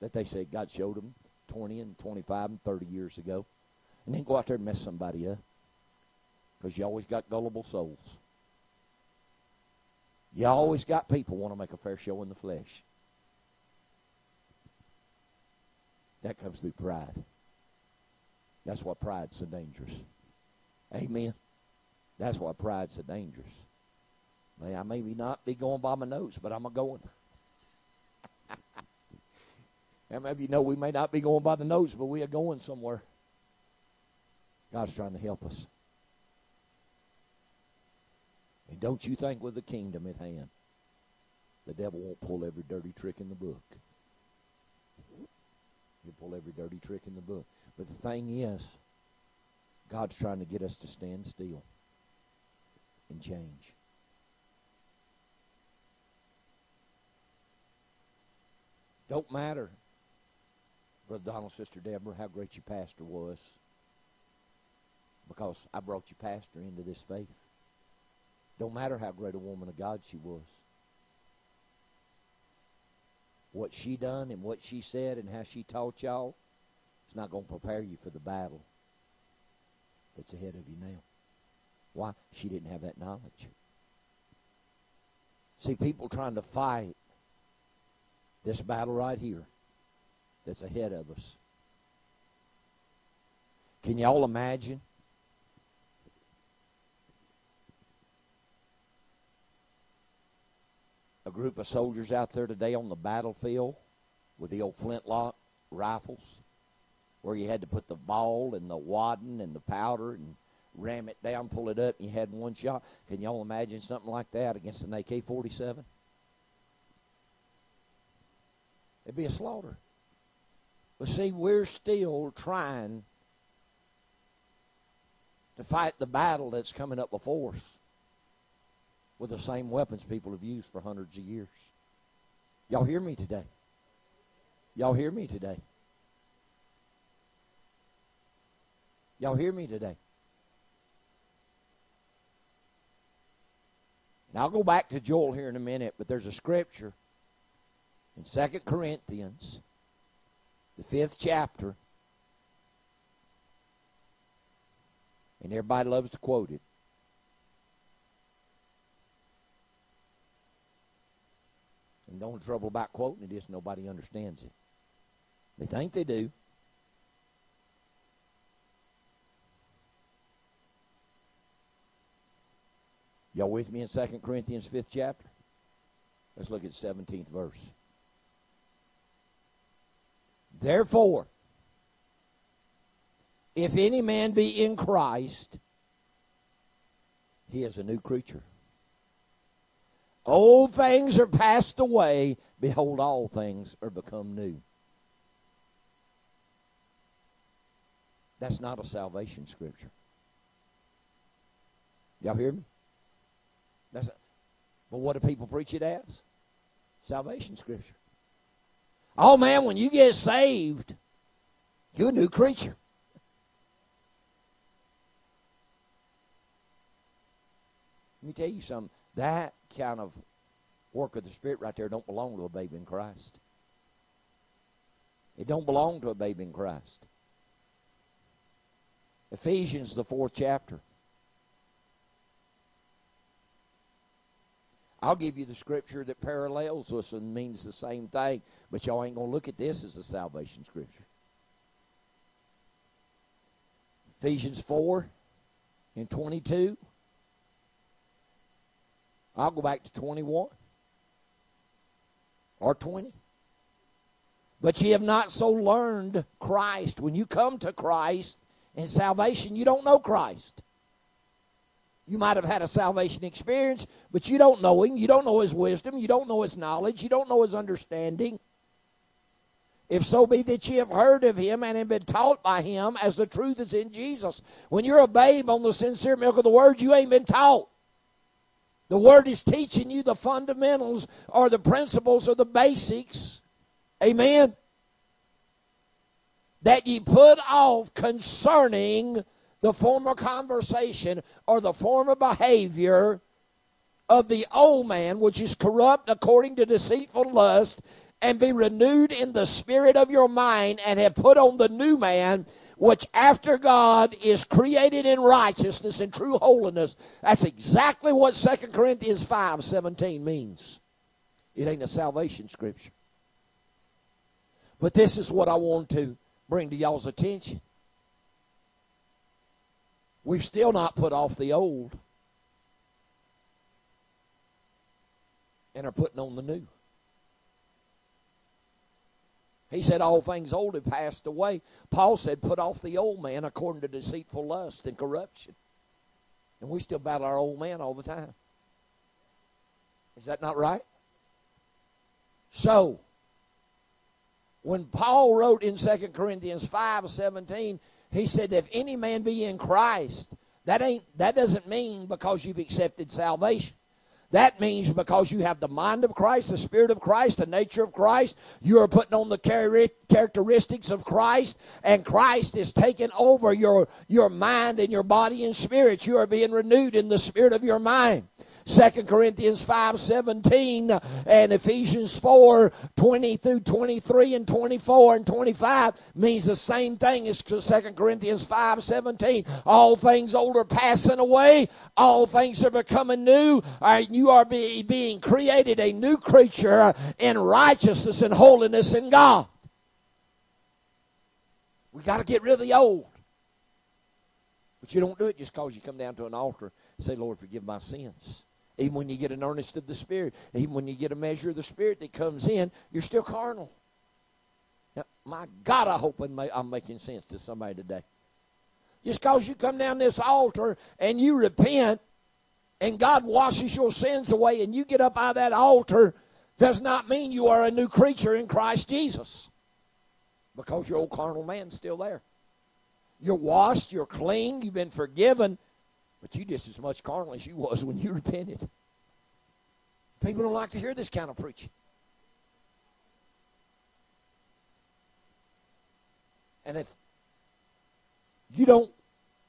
S1: that they said God showed them 20 and 25 and 30 years ago. And then go out there and mess somebody up. Because you always got gullible souls. You always got people want to make a fair show in the flesh. That comes through pride. That's why pride's so dangerous. Amen. That's why pride's so dangerous. May I may not be going by my nose, but I'm a going. And maybe you know we may not be going by the nose, but we are going somewhere. God's trying to help us. And don't you think with the kingdom at hand, the devil won't pull every dirty trick in the book. He'll pull every dirty trick in the book. But the thing is, God's trying to get us to stand still and change. Don't matter, Brother Donald, Sister Deborah, how great your pastor was. Because I brought your pastor into this faith. Don't matter how great a woman of God she was. What she done and what she said and how she taught y'all is not going to prepare you for the battle that's ahead of you now. Why? She didn't have that knowledge. See, people trying to fight this battle right here that's ahead of us. Can y'all imagine? A group of soldiers out there today on the battlefield with the old flintlock rifles where you had to put the ball and the wadding and the powder and ram it down, pull it up, and you had one shot. Can y'all imagine something like that against an AK 47? It'd be a slaughter. But see, we're still trying to fight the battle that's coming up before us with the same weapons people have used for hundreds of years. Y'all hear me today? Y'all hear me today? Y'all hear me today? Now I'll go back to Joel here in a minute, but there's a scripture in Second Corinthians, the fifth chapter, and everybody loves to quote it. And the only trouble about quoting it is nobody understands it. They think they do. Y'all with me in 2 Corinthians 5th chapter? Let's look at 17th verse. Therefore, if any man be in Christ, he is a new creature. Old things are passed away. Behold, all things are become new. That's not a salvation scripture. Y'all hear me? That's a, but what do people preach it as? Salvation scripture. Oh man, when you get saved, you're a new creature. Let me tell you something. That kind of work of the Spirit right there don't belong to a baby in Christ. It don't belong to a baby in Christ. Ephesians, the fourth chapter. I'll give you the scripture that parallels this and means the same thing, but y'all ain't going to look at this as a salvation scripture. Ephesians 4 and 22. I'll go back to 21 or 20. But ye have not so learned Christ. When you come to Christ in salvation, you don't know Christ. You might have had a salvation experience, but you don't know him. You don't know his wisdom. You don't know his knowledge. You don't know his understanding. If so be that ye have heard of him and have been taught by him as the truth is in Jesus. When you're a babe on the sincere milk of the word, you ain't been taught. The word is teaching you the fundamentals or the principles or the basics. Amen. That ye put off concerning the former conversation or the former behavior of the old man, which is corrupt according to deceitful lust, and be renewed in the spirit of your mind, and have put on the new man, which after God is created in righteousness and true holiness. That's exactly what 2 Corinthians 5 17 means. It ain't a salvation scripture. But this is what I want to bring to y'all's attention. We've still not put off the old and are putting on the new. He said, All things old have passed away. Paul said, Put off the old man according to deceitful lust and corruption. And we still battle our old man all the time. Is that not right? So, when Paul wrote in 2 Corinthians 5 17, he said, if any man be in Christ, that ain't that doesn't mean because you've accepted salvation. That means because you have the mind of Christ, the Spirit of Christ, the nature of Christ, you are putting on the characteristics of Christ, and Christ is taking over your, your mind and your body and spirit. You are being renewed in the spirit of your mind. 2 Corinthians 5 17 and Ephesians 4 20 through 23 and 24 and 25 means the same thing as 2 Corinthians 5 17. All things old are passing away, all things are becoming new. You are being created a new creature in righteousness and holiness in God. We got to get rid of the old. But you don't do it just because you come down to an altar and say, Lord, forgive my sins. Even when you get an earnest of the Spirit, even when you get a measure of the Spirit that comes in, you're still carnal. Now, my God, I hope I'm making sense to somebody today. Just because you come down this altar and you repent and God washes your sins away and you get up out of that altar does not mean you are a new creature in Christ Jesus because your old carnal man's still there. You're washed, you're clean, you've been forgiven, but you just as much carnal as you was when you repented. People don't like to hear this kind of preaching. And if you don't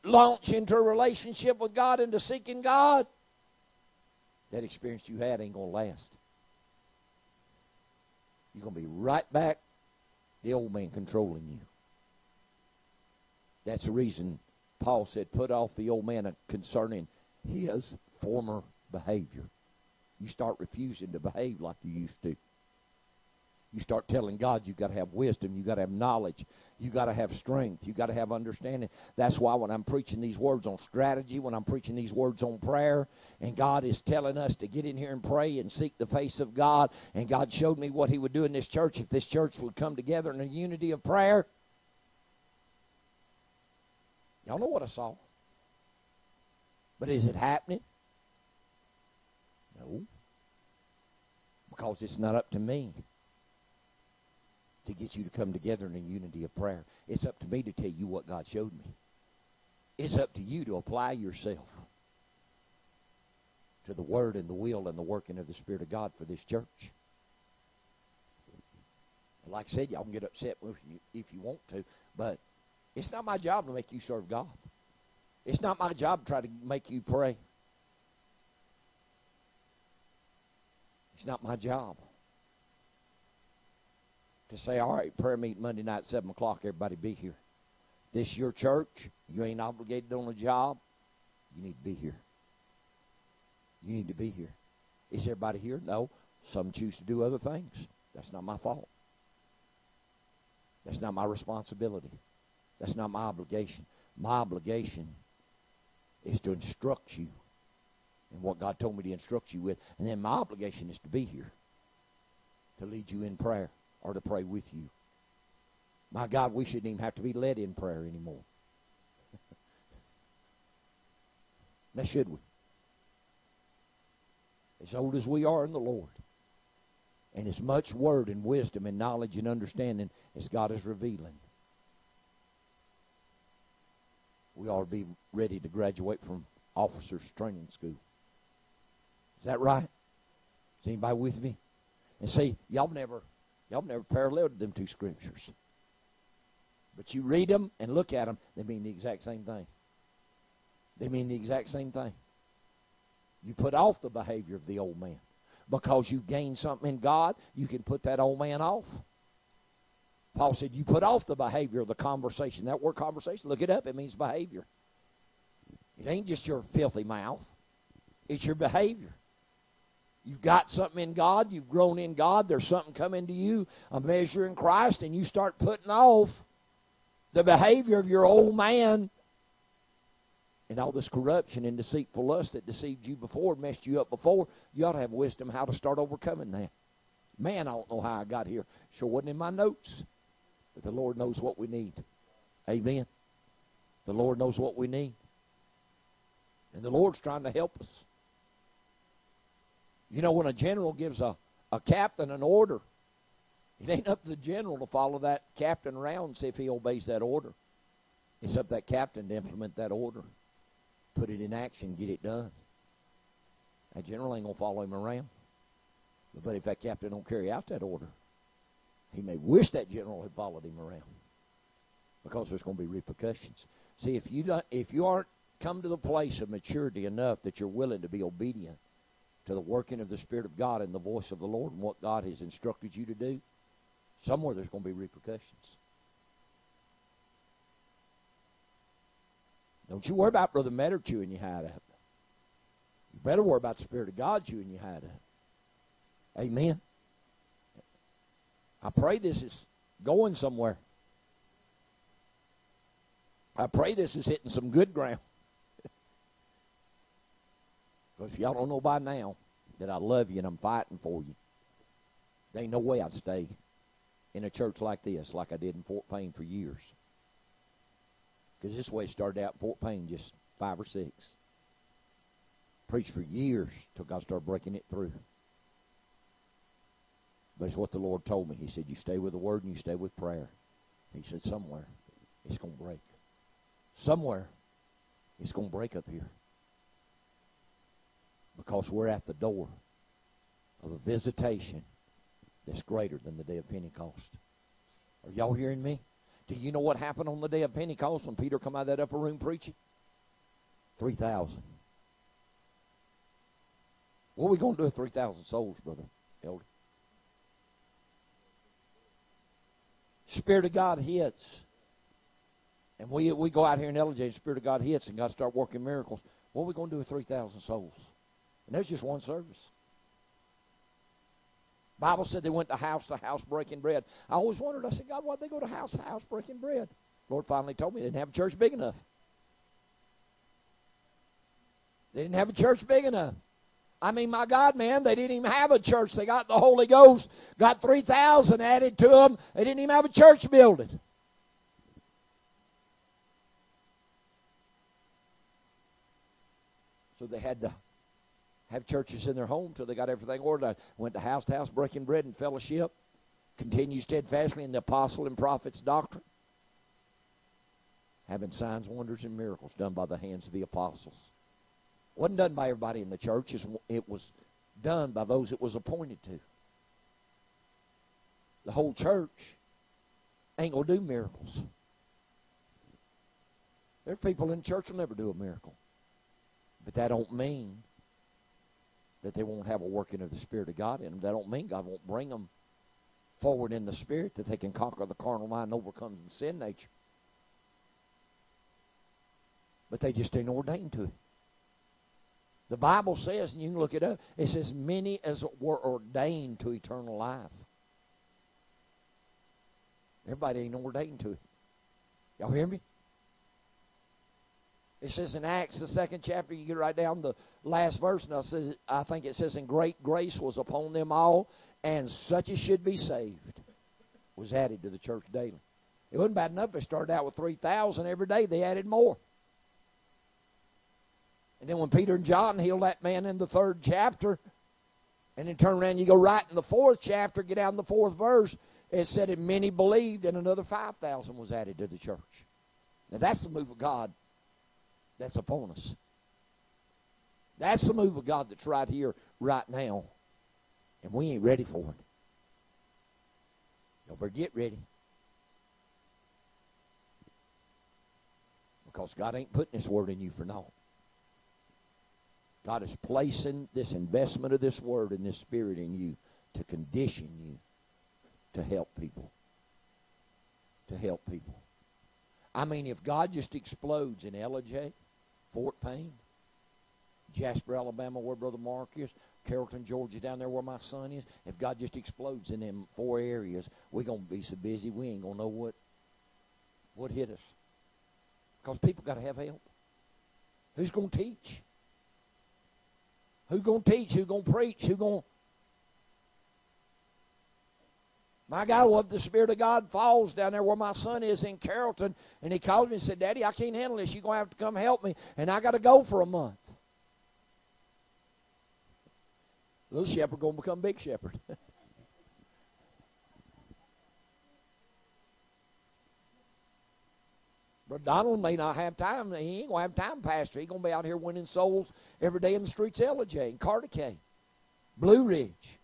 S1: launch into a relationship with God, into seeking God, that experience you had ain't going to last. You're going to be right back the old man controlling you. That's the reason Paul said, put off the old man concerning his former behavior. You start refusing to behave like you used to. You start telling God you've got to have wisdom, you've got to have knowledge, you've got to have strength, you've got to have understanding. That's why when I'm preaching these words on strategy, when I'm preaching these words on prayer, and God is telling us to get in here and pray and seek the face of God, and God showed me what He would do in this church if this church would come together in a unity of prayer. Y'all know what I saw. But is it mm-hmm. happening? No. Because it's not up to me to get you to come together in a unity of prayer. It's up to me to tell you what God showed me. It's up to you to apply yourself to the word and the will and the working of the Spirit of God for this church. Like I said, y'all can get upset if you, if you want to, but it's not my job to make you serve God. It's not my job to try to make you pray. It's not my job to say, all right, prayer meet Monday night, 7 o'clock, everybody be here. This your church. You ain't obligated on a job. You need to be here. You need to be here. Is everybody here? No. Some choose to do other things. That's not my fault. That's not my responsibility. That's not my obligation. My obligation is to instruct you in what God told me to instruct you with. And then my obligation is to be here to lead you in prayer or to pray with you. My God, we shouldn't even have to be led in prayer anymore. now, should we? As old as we are in the Lord, and as much word and wisdom and knowledge and understanding as God is revealing, we ought to be ready to graduate from officers training school. Is that right? Is anybody with me? And see, y'all never y'all never paralleled them two scriptures. But you read them and look at them, they mean the exact same thing. They mean the exact same thing. You put off the behavior of the old man. Because you gain something in God, you can put that old man off. Paul said, You put off the behavior of the conversation. That word conversation, look it up, it means behavior. It ain't just your filthy mouth, it's your behavior. You've got something in God, you've grown in God, there's something coming to you, a measure in Christ, and you start putting off the behavior of your old man and all this corruption and deceitful lust that deceived you before, messed you up before. You ought to have wisdom how to start overcoming that. Man, I don't know how I got here. Sure wasn't in my notes. But the Lord knows what we need. Amen. The Lord knows what we need. And the Lord's trying to help us. You know, when a general gives a, a captain an order, it ain't up to the general to follow that captain around and see if he obeys that order. It's up to that captain to implement that order, put it in action, get it done. That general ain't going to follow him around. But if that captain don't carry out that order, he may wish that general had followed him around because there's going to be repercussions. See, if you don't, if you aren't come to the place of maturity enough that you're willing to be obedient to the working of the Spirit of God and the voice of the Lord and what God has instructed you to do, somewhere there's going to be repercussions. Don't you worry about Brother Metter chewing your hide up. You better worry about the Spirit of God chewing your hide up. Amen. I pray this is going somewhere. I pray this is hitting some good ground. Because y'all don't know by now that I love you and I'm fighting for you. There ain't no way I'd stay in a church like this, like I did in Fort Payne for years. Because this way it started out in Fort Payne, just five or six. Preached for years till God started breaking it through. But it's what the Lord told me. He said, You stay with the Word and you stay with prayer. He said, Somewhere it's going to break. Somewhere it's going to break up here. Because we're at the door of a visitation that's greater than the day of Pentecost. Are y'all hearing me? Do you know what happened on the day of Pentecost when Peter come out of that upper room preaching? 3,000. What are we going to do with 3,000 souls, brother, elder? Spirit of God hits. And we, we go out here in Ellijay, Spirit of God hits, and God start working miracles. What are we going to do with 3,000 souls? And there's just one service. Bible said they went to house to house breaking bread. I always wondered, I said, God, why'd they go to house to house breaking bread? Lord finally told me they didn't have a church big enough. They didn't have a church big enough. I mean, my God, man, they didn't even have a church. They got the Holy Ghost, got 3,000 added to them. They didn't even have a church building. So they had to have churches in their home till they got everything organized. Went to house to house, breaking bread and fellowship. Continued steadfastly in the apostle and prophets' doctrine. Having signs, wonders, and miracles done by the hands of the apostles. Wasn't done by everybody in the church. It was done by those it was appointed to. The whole church ain't going to do miracles. There's people in church will never do a miracle. But that don't mean that they won't have a working of the Spirit of God in them. That don't mean God won't bring them forward in the Spirit that they can conquer the carnal mind and overcome the sin nature. But they just ain't ordained to it. The Bible says, and you can look it up, it says, many as were ordained to eternal life. Everybody ain't ordained to it. Y'all hear me? It says in Acts, the second chapter, you get right down the last verse, and I, says, I think it says, "In great grace was upon them all, and such as should be saved was added to the church daily." It wasn't bad enough. They started out with 3,000 every day. They added more. And then when Peter and John healed that man in the third chapter, and then turn around, you go right in the fourth chapter, get down the fourth verse, it said, and many believed, and another 5,000 was added to the church. Now that's the move of God that's upon us. That's the move of God that's right here, right now. And we ain't ready for it. Better get ready. Because God ain't putting this word in you for naught. God is placing this investment of this word and this spirit in you to condition you to help people. To help people. I mean, if God just explodes in Ellijay, Fort Payne, Jasper, Alabama, where Brother Mark is, Carrollton, Georgia, down there where my son is. If God just explodes in them four areas, we're going to be so busy we ain't going to know what what hit us. Because people got to have help. Who's going to teach? Who's going to teach? Who's going to preach? Who's going to My God, what if the Spirit of God falls down there where my son is in Carrollton, and he called me and said, Daddy, I can't handle this. You're going to have to come help me, and I got to go for a month. Little shepherd going to become big shepherd. But Donald may not have time. He ain't to have time, Pastor. He's going to be out here winning souls every day in the streets of Ellijay and Cartecay, Blue Ridge.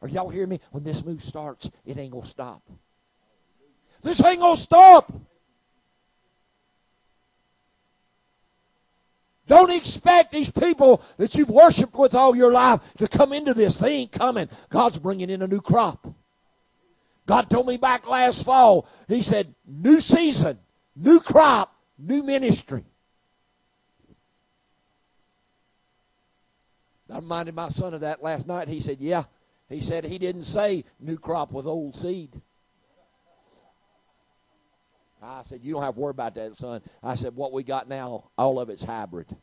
S1: Are y'all hearing me? When this move starts, it ain't to stop. This ain't to stop. Don't expect these people that you've worshiped with all your life to come into this. They ain't coming. God's bringing in a new crop. God told me back last fall, He said, new season, new crop, new ministry. I reminded my son of that last night. He said, Yeah. He said he didn't say new crop with old seed. I said, You don't have to worry about that, son. I said, What we got now, all of it's hybrid.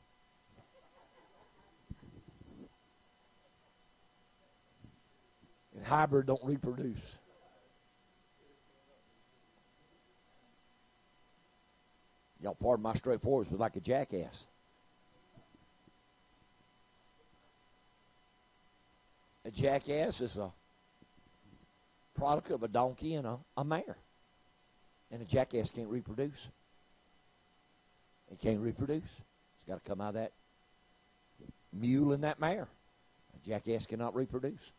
S1: And hybrid don't reproduce. Y'all pardon my straightforward, was like a jackass. A jackass is a product of a donkey and a, a mare. And a jackass can't reproduce. It can't reproduce. It's got to come out of that mule and that mare. A jackass cannot reproduce.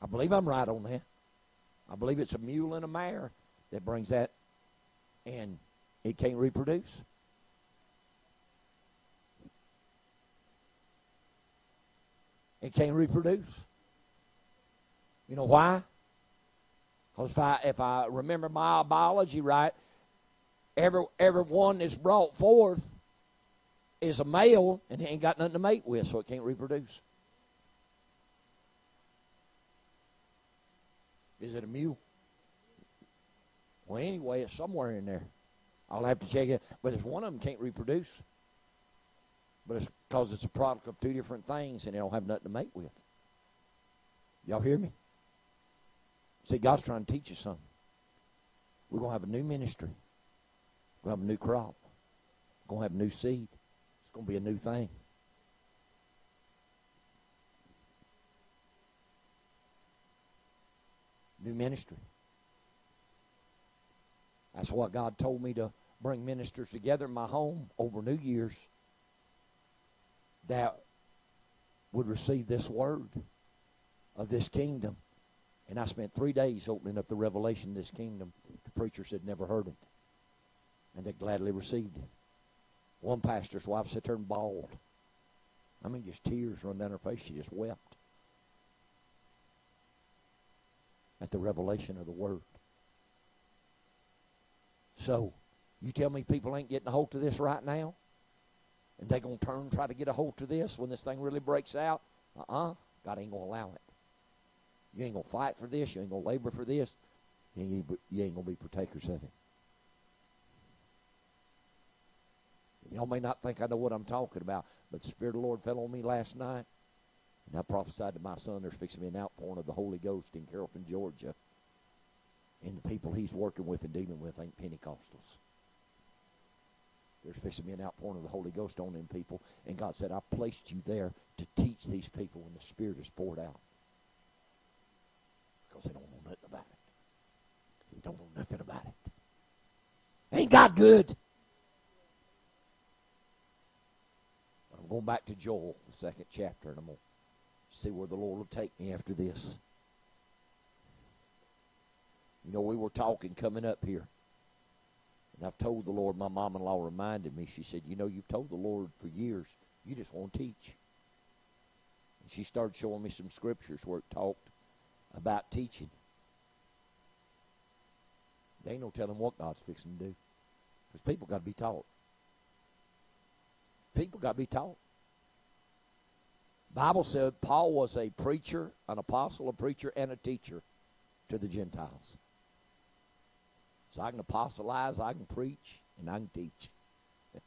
S1: I believe I'm right on that. I believe it's a mule and a mare that brings that, and it can't reproduce. It can't reproduce. You know why? Because if I, if I remember my biology right, every, every one that's brought forth is a male and he ain't got nothing to mate with, so it can't reproduce. Is it a mule? Well, anyway, it's somewhere in there. I'll have to check it. But if one of them can't reproduce, but it's because it's a product of two different things and they don't have nothing to mate with. Y'all hear me? See, God's trying to teach you something. We're going to have a new ministry. We're going to have a new crop. We're going to have a new seed. It's going to be a new thing. New ministry. That's what God told me to bring ministers together in my home over New Year's that would receive this word of this kingdom and I spent three days opening up the revelation of this kingdom to preachers that never heard it. And they gladly received it. One pastor's wife there and bawled. I mean, just tears run down her face. She just wept at the revelation of the Word. So, you tell me people ain't getting a hold of this right now? And they going to turn try to get a hold of this when this thing really breaks out? Uh-uh. God ain't going to allow it. You ain't going to fight for this. You ain't going to labor for this. You ain't going to be partakers of it. Y'all may not think I know what I'm talking about, but the Spirit of the Lord fell on me last night. And I prophesied to my son there's fixing to be an outpouring of the Holy Ghost in Carrollton, Georgia. And the people he's working with and dealing with ain't Pentecostals. There's fixing to an outpouring of the Holy Ghost on them people. And God said, I placed you there to teach these people when the Spirit is poured out because they don't know nothing about it. They don't know nothing about it. Ain't God good? I'm going back to Joel, the second chapter, and I'm going to see where the Lord will take me after this. You know, we were talking coming up here. And I've told the Lord, my mom in law reminded me, she said, You know, you've told the Lord for years, you just want to teach. And she started showing me some scriptures where it talked about teaching. They ain't no telling what God's fixing to do. Because people got to be taught. People got to be taught. Bible said Paul was a preacher, an apostle, a preacher, and a teacher to the Gentiles. So I can apostolize, I can preach, and I can teach.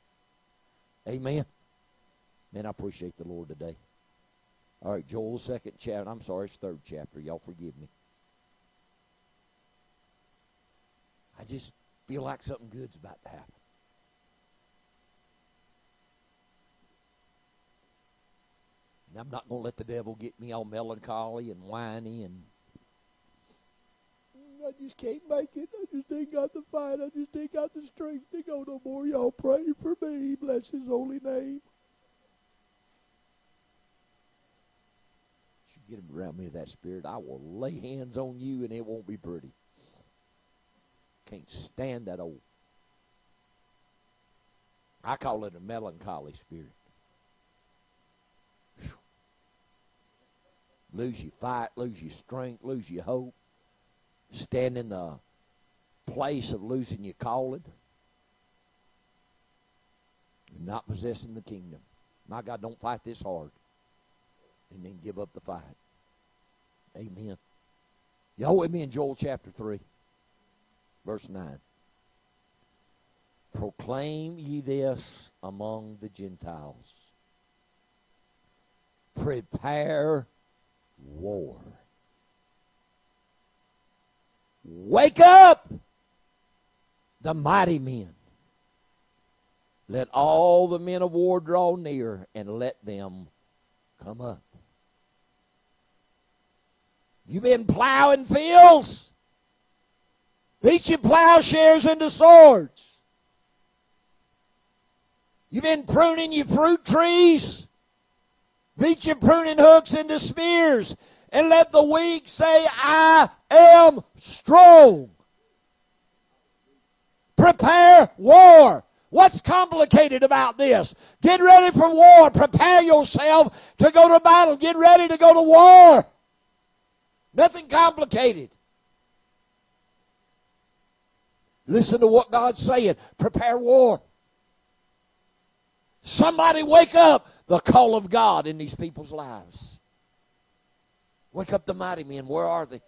S1: Amen. Man, I appreciate the Lord today. All right, Joel, second chapter. I'm sorry, it's third chapter. Y'all forgive me. I just feel like something good's about to happen. And I'm not going to let the devil get me all melancholy and whiny and I just can't make it. Just ain't got the fight. I just ain't got the strength to go no more. Y'all pray for me. Bless his holy name. You get around me that spirit, I will lay hands on you and it won't be pretty. Can't stand that old. I call it a melancholy spirit. Lose your fight, lose your strength, lose your hope. Stand in the place of losing your calling. And not possessing the kingdom. My God, don't fight this hard. And then give up the fight. Amen. Y'all with me in Joel chapter 3, verse 9. Proclaim ye this among the Gentiles. Prepare war. Wake up, the mighty men. Let all the men of war draw near, and let them come up. You've been plowing fields. Your plowshares into swords. You've been pruning your fruit trees. Your pruning hooks into spears. And let the weak say, I am strong. Prepare war. What's complicated about this? Get ready for war. Prepare yourself to go to battle. Get ready to go to war. Nothing complicated. Listen to what God's saying. Prepare war. Somebody wake up the call of God in these people's lives. Wake up the mighty men. Where are they?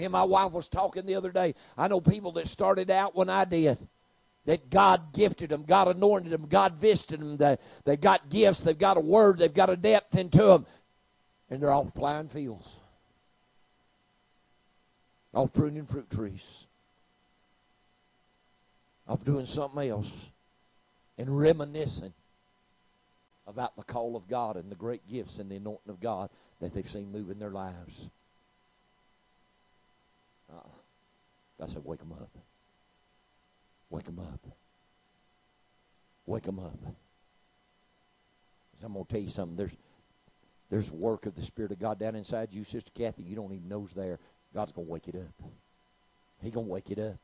S1: Me and my wife was talking the other day. I know people that started out when I did. That God gifted them, God anointed them, God visited them. They, they got gifts, they've got a word, they've got a depth into them. And they're off plowing fields. Off pruning fruit trees. Off doing something else and reminiscing about the call of God and the great gifts and the anointing of God that they've seen move in their lives. Uh, God said, wake them up. Wake them up. Wake them up. I'm going to tell you something. There's, there's work of the Spirit of God down inside you, Sister Kathy. You don't even know it's there. God's going to wake it up. He's going to wake it up.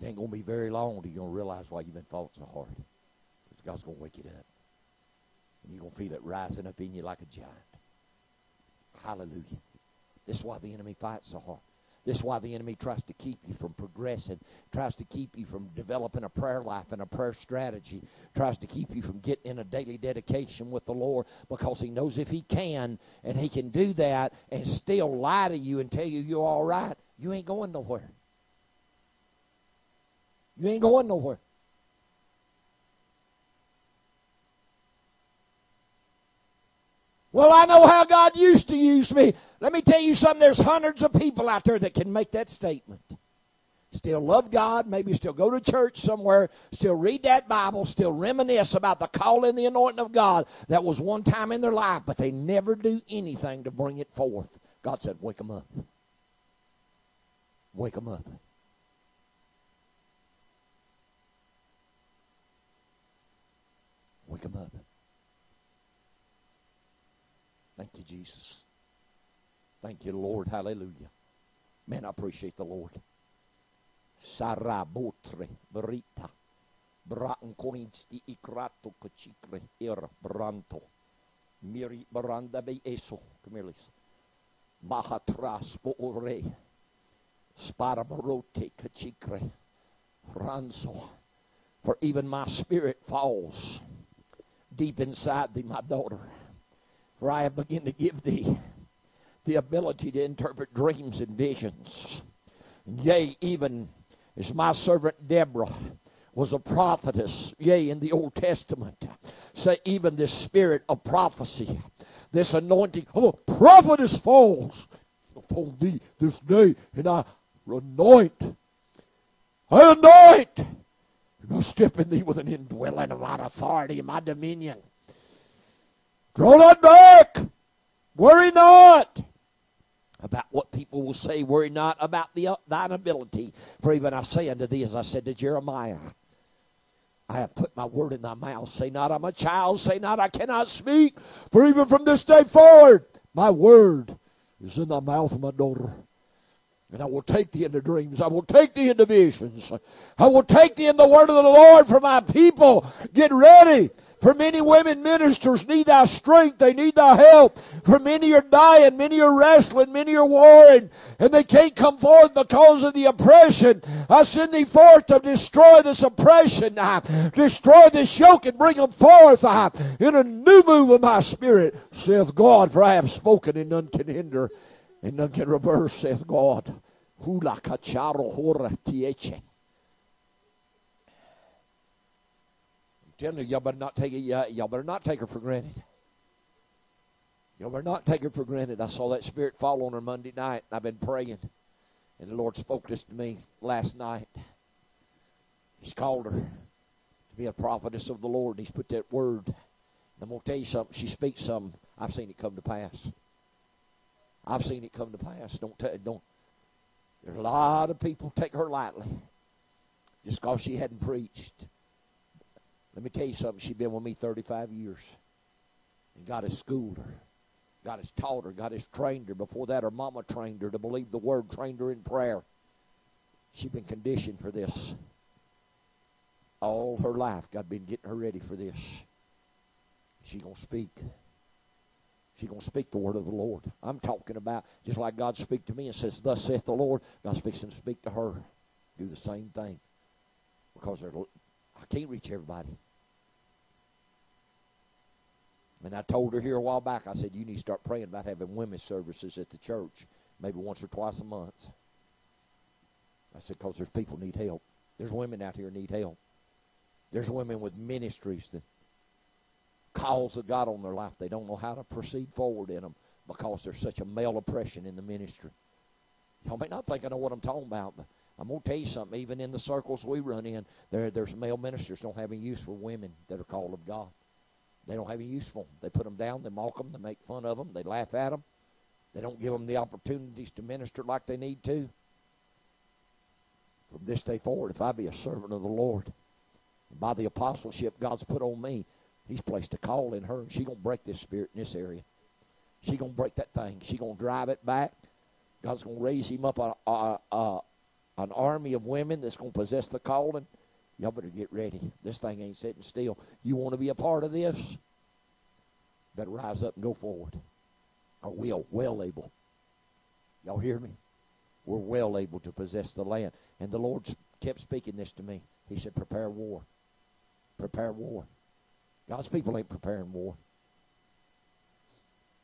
S1: It ain't going to be very long until you're going to realize why you've been fought so hard. Because God's going to wake it up. And you're going to feel it rising up in you like a giant. Hallelujah. This is why the enemy fights so hard. This is why the enemy tries to keep you from progressing, tries to keep you from developing a prayer life and a prayer strategy, tries to keep you from getting in a daily dedication with the Lord because he knows if he can and he can do that and still lie to you and tell you you're all right, you ain't going nowhere. You ain't going nowhere. Well, I know how God used to use me. Let me tell you something. There's hundreds of people out there that can make that statement. Still love God, maybe still go to church somewhere, still read that Bible, still reminisce about the call and the anointing of God that was one time in their life, but they never do anything to bring it forth. God said, Wake them up. Wake them up. Wake them up. Thank you, Jesus. Thank you, Lord. Hallelujah. Man, I appreciate the Lord. Sarabotre brita. Bran korinski ikrato kachikre ir branto. Miri branda be eso. Come here, Lisa. Mahatras ore. Sparabarote kachikre. Ranso. For even my spirit falls deep inside thee, my daughter. For I have begun to give thee the ability to interpret dreams and visions. Yea, even as my servant Deborah was a prophetess, yea, in the Old Testament, say even this spirit of prophecy, this anointing of a prophetess falls upon thee this day, and I anoint, I anoint I step in thee with an indwelling of my authority and my dominion. Draw not back. Worry not about what people will say. Worry not about the, uh, thine ability. For even I say unto thee, as I said to Jeremiah, I have put my word in thy mouth. Say not, I'm a child. Say not, I cannot speak. For even from this day forward, my word is in thy mouth, of my daughter. And I will take thee into dreams. I will take thee into visions. I will take thee in the word of the Lord for my people. Get ready. For many women ministers need thy strength. They need thy help. For many are dying. Many are wrestling. Many are warring. And they can't come forth because of the oppression. I send thee forth to destroy this oppression. I destroy this yoke and bring them forth I, in a new move of my spirit, saith God. For I have spoken and none can hinder and none can reverse, saith God. Hula kacharo hora tieche. Telling you, y'all better not take it. Y'all better not take her for granted. Y'all better not take her for granted. I saw that spirit fall on her Monday night, and I've been praying. And the Lord spoke this to me last night. He's called her to be a prophetess of the Lord. And he's put that word. And I'm going to tell you something. She speaks something. I've seen it come to pass. I've seen it come to pass. Don't t- don't. There's a lot of people take her lightly, just because she hadn't preached. Let me tell you something. She's been with me 35 years. And God has schooled her. God has taught her. God has trained her. Before that, her mama trained her to believe the word, trained her in prayer. She's been conditioned for this. All her life, God been getting her ready for this. She's going to speak. She's going to speak the word of the Lord. I'm talking about just like God speak to me and says, Thus saith the Lord, God's fixing to speak to her. Do the same thing. Because I can't reach everybody. And I told her here a while back, I said, you need to start praying about having women's services at the church, maybe once or twice a month. I said, because there's people need help. There's women out here need help. There's women with ministries that calls of God on their life. They don't know how to proceed forward in them because there's such a male oppression in the ministry. Y'all may not think I know what I'm talking about, but I'm to tell you something. Even in the circles we run in, there, there's male ministers don't have any use for women that are called of God. They don't have any use for them. They put them down. They mock them. They make fun of them. They laugh at them. They don't give them the opportunities to minister like they need to. From this day forward, if I be a servant of the Lord, by the apostleship God's put on me, He's placed a call in her, and she's to break this spirit in this area. She's to break that thing. She's to drive it back. God's to raise him up a, a, a, an army of women that's going to possess the calling. Y'all better get ready. This thing ain't sitting still. You want to be a part of this? Better rise up and go forward. Are we are well able? Y'all hear me? We're well able to possess the land. And the Lord kept speaking this to me. He said, Prepare war. Prepare war. God's people ain't preparing war.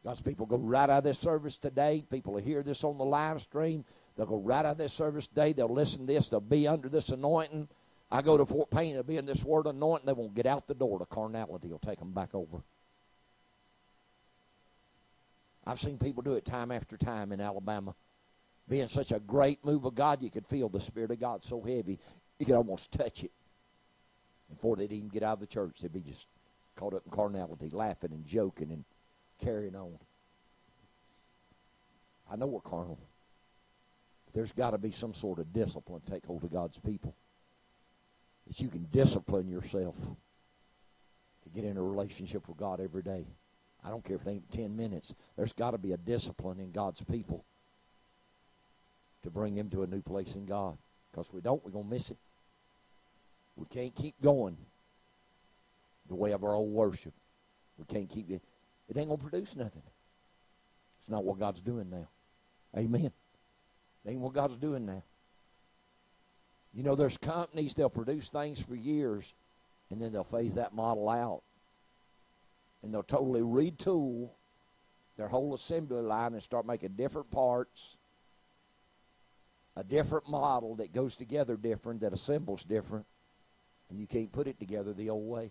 S1: God's people go right out of this service today. People will hear this on the live stream. They'll go right out of this service today. They'll listen to this. They'll be under this anointing. I go to Fort Payne. They'll be in this word anointing. They won't get out the door. The carnality will take them back over. I've seen people do it time after time in Alabama. Being such a great move of God, you could feel the Spirit of God so heavy, you could almost touch it. Before they'd even get out of the church, they'd be just caught up in carnality, laughing and joking and carrying on. I know we're carnal. There's got to be some sort of discipline take hold of God's people. That you can discipline yourself to get in a relationship with God every day. I don't care if it ain't 10 minutes. There's got to be a discipline in God's people to bring them to a new place in God. Because we don't, we're going to miss it. We can't keep going the way of our old worship. We can't keep it. It ain't going to produce nothing. It's not what God's doing now. Amen. Ain't what God's doing now. You know, there's companies, they'll produce things for years, and then they'll phase that model out. And they'll totally retool their whole assembly line and start making different parts, a different model that goes together different, that assembles different, and you can't put it together the old way.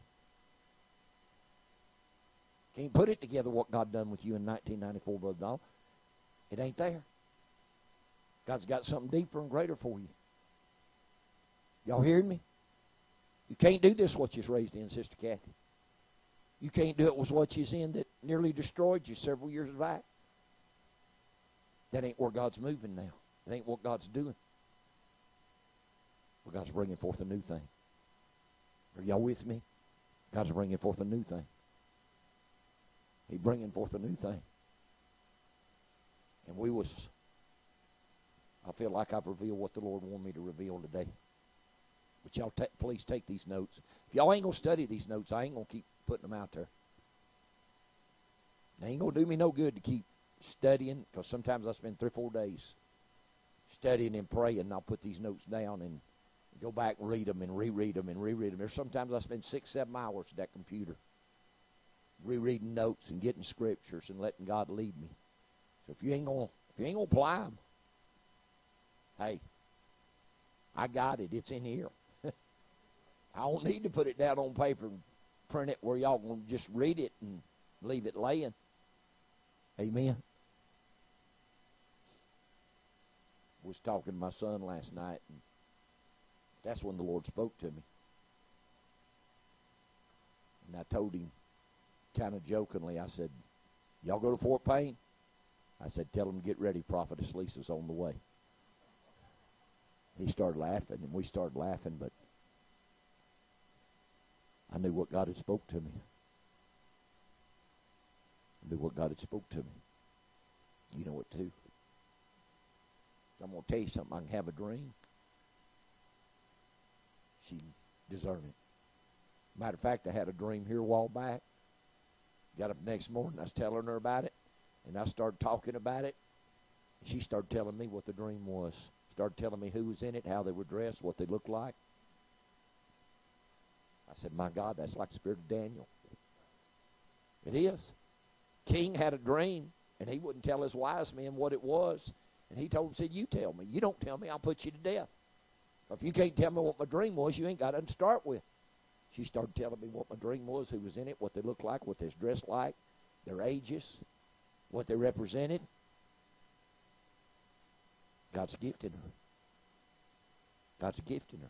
S1: Can't put it together what God done with you in 1994, Brother Donald. It ain't there. God's got something deeper and greater for you. Y'all hearing me? You can't do this what you's raised in, Sister Kathy. You can't do it with what you's in that nearly destroyed you several years back. That ain't where God's moving now. That ain't what God's doing. Well, God's bringing forth a new thing. Are y'all with me? God's bringing forth a new thing. He's bringing forth a new thing. And we was, I feel like I've revealed what the Lord wanted me to reveal today. But y'all, ta- please take these notes. If y'all ain't gonna study these notes, I ain't gonna keep putting them out there. It ain't gonna do me no good to keep studying because sometimes I spend three four days studying and praying, and I'll put these notes down and go back and read them and reread them and reread them. There's sometimes I spend six, seven hours at that computer rereading notes and getting scriptures and letting God lead me. So if you ain't gonna if you ain't gonna apply them, hey, I got it. It's in here. I don't need to put it down on paper and print it where y'all gonna just read it and leave it laying. Amen. Was talking to my son last night, and that's when the Lord spoke to me. And I told him, kind of jokingly, I said, "Y'all go to Fort Payne?" I said, "Tell them to get ready. Prophetess Lisa's on the way." He started laughing, and we started laughing, but I knew what God had spoke to me. I knew what God had spoke to me. You know it too. I'm going to tell you something. I can have a dream. She discern it. Matter of fact, I had a dream here a while back. Got up next morning. I was telling her about it, and I started talking about it. She started telling me what the dream was. Started telling me who was in it, how they were dressed, what they looked like. I said, My God, that's like the spirit of Daniel. It is. King had a dream, and he wouldn't tell his wise men what it was. And he told him, said, You tell me. You don't tell me, I'll put you to death. If you can't tell me what my dream was, you ain't got nothing to start with. She started telling me what my dream was, who was in it, what they looked like, what they dressed like, their ages, what they represented. God's gifted her. God's gifted her.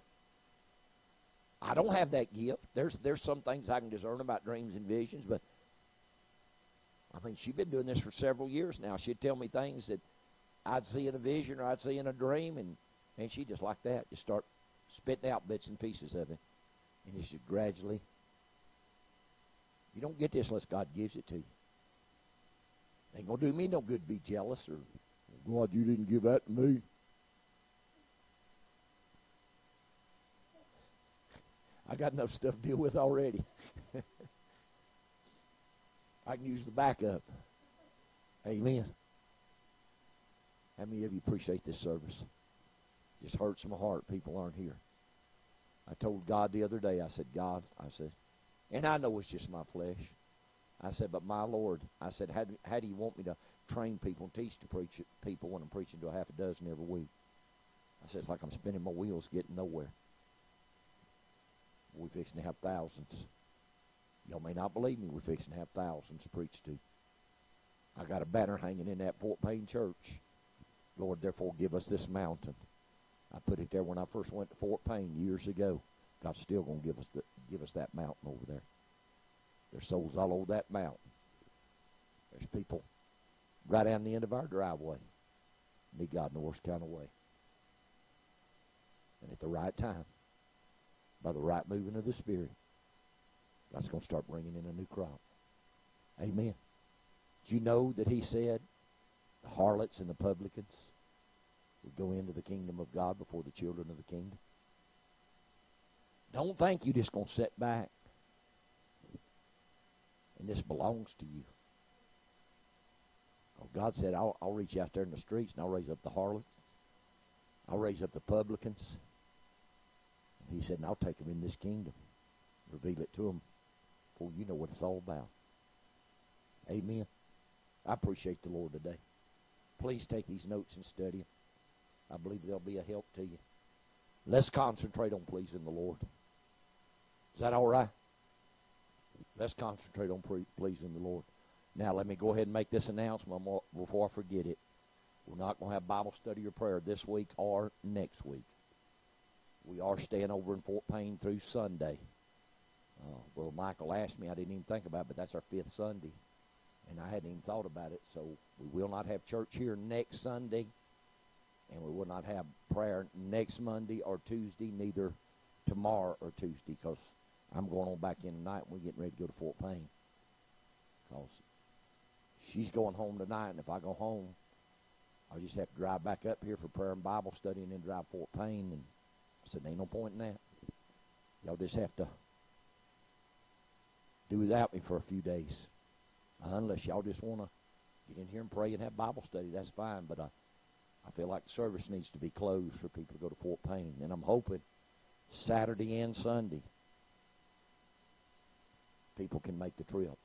S1: I don't have that gift. There's there's some things I can discern about dreams and visions, but I mean, she's been doing this for several years now. She'd tell me things that I'd see in a vision or I'd see in a dream, and and she just like that, just start spitting out bits and pieces of it, and it's just gradually. You don't get this unless God gives it to you. Ain't gonna do me no good to be jealous or God, you didn't give that to me. I got enough stuff to deal with already. I can use the backup. Amen. How many of you appreciate this service? Just hurts my heart people aren't here. I told God the other day, I said, God, I said, and I know it's just my flesh. I said, but my Lord, I said, how how do you want me to train people and teach to preach people when I'm preaching to a half a dozen every week? I said, it's like I'm spinning my wheels getting nowhere. We're fixing to have thousands. Y'all may not believe me, we're fixing to have thousands to preach to. I got a banner hanging in that Fort Payne church. Lord, therefore give us this mountain. I put it there when I first went to Fort Payne years ago. God's still going to give us the, give us that mountain over there. There's souls all over that mountain. There's people right down the end of our driveway. Need God in the worst kind of way. And at the right time, by the right moving of the Spirit, God's going to start bringing in a new crop. Amen. Do you know that He said the harlots and the publicans would go into the kingdom of God before the children of the kingdom? Don't think you're just going to sit back and this belongs to you. Oh, God said, I'll, I'll reach out there in the streets and I'll raise up the harlots. I'll raise up the publicans. He said, and I'll take them in this kingdom. Reveal it to them for you know what it's all about. Amen. I appreciate the Lord today. Please take these notes and study them. I believe they'll be a help to you. Let's concentrate on pleasing the Lord. Is that all right? Let's concentrate on pre- pleasing the Lord. Now, let me go ahead and make this announcement before I forget it. We're not going to have Bible study or prayer this week or next week. We are staying over in Fort Payne through Sunday. Uh, well, Michael asked me, I didn't even think about it, but that's our fifth Sunday. And I hadn't even thought about it. So we will not have church here next Sunday. And we will not have prayer next Monday or Tuesday, neither tomorrow or Tuesday, because I'm going on back in tonight. And we're getting ready to go to Fort Payne. Because she's going home tonight, and if I go home, I'll just have to drive back up here for prayer and Bible study and then drive Fort Payne. And I said, there ain't no point in that. Y'all just have to do without me for a few days. Unless y'all just want to get in here and pray and have Bible study, that's fine. But I, I feel like the service needs to be closed for people to go to Fort Payne. And I'm hoping Saturday and Sunday people can make the trip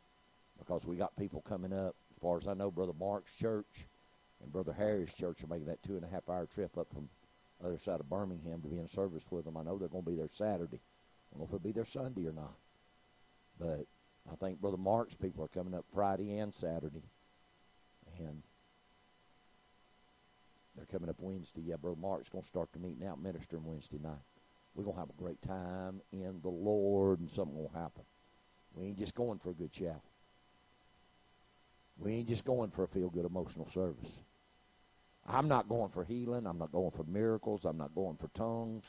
S1: because we got people coming up. Far as I know, Brother Mark's church and Brother Harry's church are making that two and a half hour trip up from the other side of Birmingham to be in service with them. I know they're going to be there Saturday. I don't know if it'll be there Sunday or not. But I think Brother Mark's people are coming up Friday and Saturday. And they're coming up Wednesday. Yeah, Brother Mark's going to start the meeting out ministering Wednesday night. We're going to have a great time in the Lord, and something will happen. We ain't just going for a good shout. We ain't just going for a feel good emotional service. I'm not going for healing. I'm not going for miracles. I'm not going for tongues.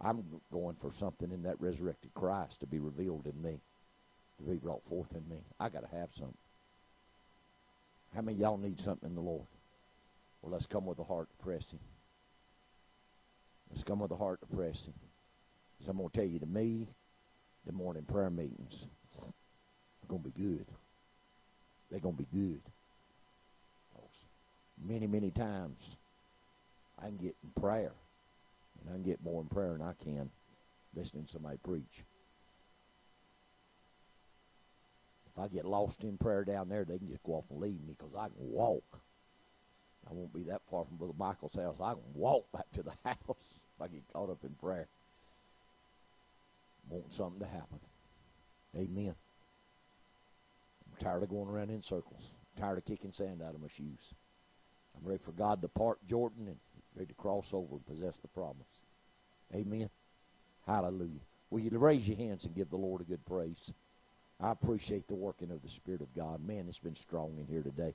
S1: I'm going for something in that resurrected Christ to be revealed in me, to be brought forth in me. I got to have something. How many y'all need something in the Lord? Well, let's come with a heart to press Him. Let's come with a heart to press Him. So I'm going to tell you, to me, the morning prayer meetings are going to be good. They're going to be good. Many, many times I can get in prayer, and I can get more in prayer than I can listening to somebody preach. If I get lost in prayer down there, they can just go off and leave me because I can walk. I won't be that far from Brother Michael's house. I can walk back to the house if I get caught up in prayer. Want something to happen. Amen. Tired of going around in circles. Tired of kicking sand out of my shoes. I'm ready for God to part Jordan and ready to cross over and possess the promise. Amen. Hallelujah. Will you raise your hands and give the Lord a good praise? I appreciate the working of the Spirit of God. Man, it's been strong in here today.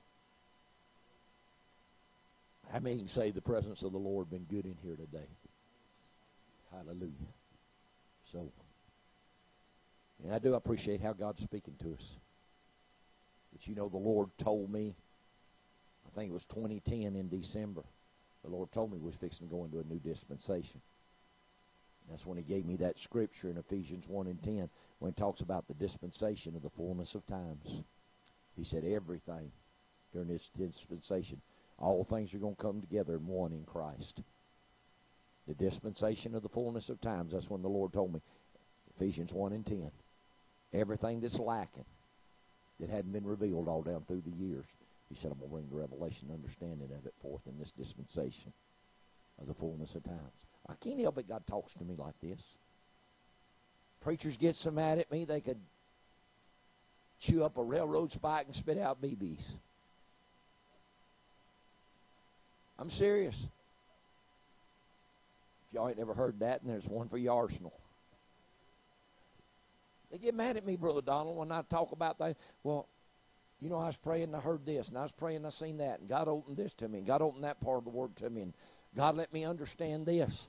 S1: Many can say the presence of the Lord been good in here today? Hallelujah. So, and I do appreciate how God's speaking to us. But you know, the Lord told me, I think it was 2010 in December, the Lord told me we was fixing to go into a new dispensation. That's when he gave me that scripture in Ephesians 1 and 10 when he talks about the dispensation of the fullness of times. He said everything during this dispensation, all things are going to come together in one in Christ. The dispensation of the fullness of times, that's when the Lord told me, Ephesians 1 and 10. Everything that's lacking, that hadn't been revealed all down through the years, he said, I'm going to bring the revelation understanding of it forth in this dispensation of the fullness of times. I can't help it God talks to me like this. Preachers get so mad at me they could chew up a railroad spike and spit out BBs. I'm serious. If y'all ain't never heard that, and there's one for your arsenal. They get mad at me, Brother Donald, when I talk about that. Well, you know, I was praying and I heard this, and I was praying and I seen that, and God opened this to me, and God opened that part of the Word to me, and God let me understand this.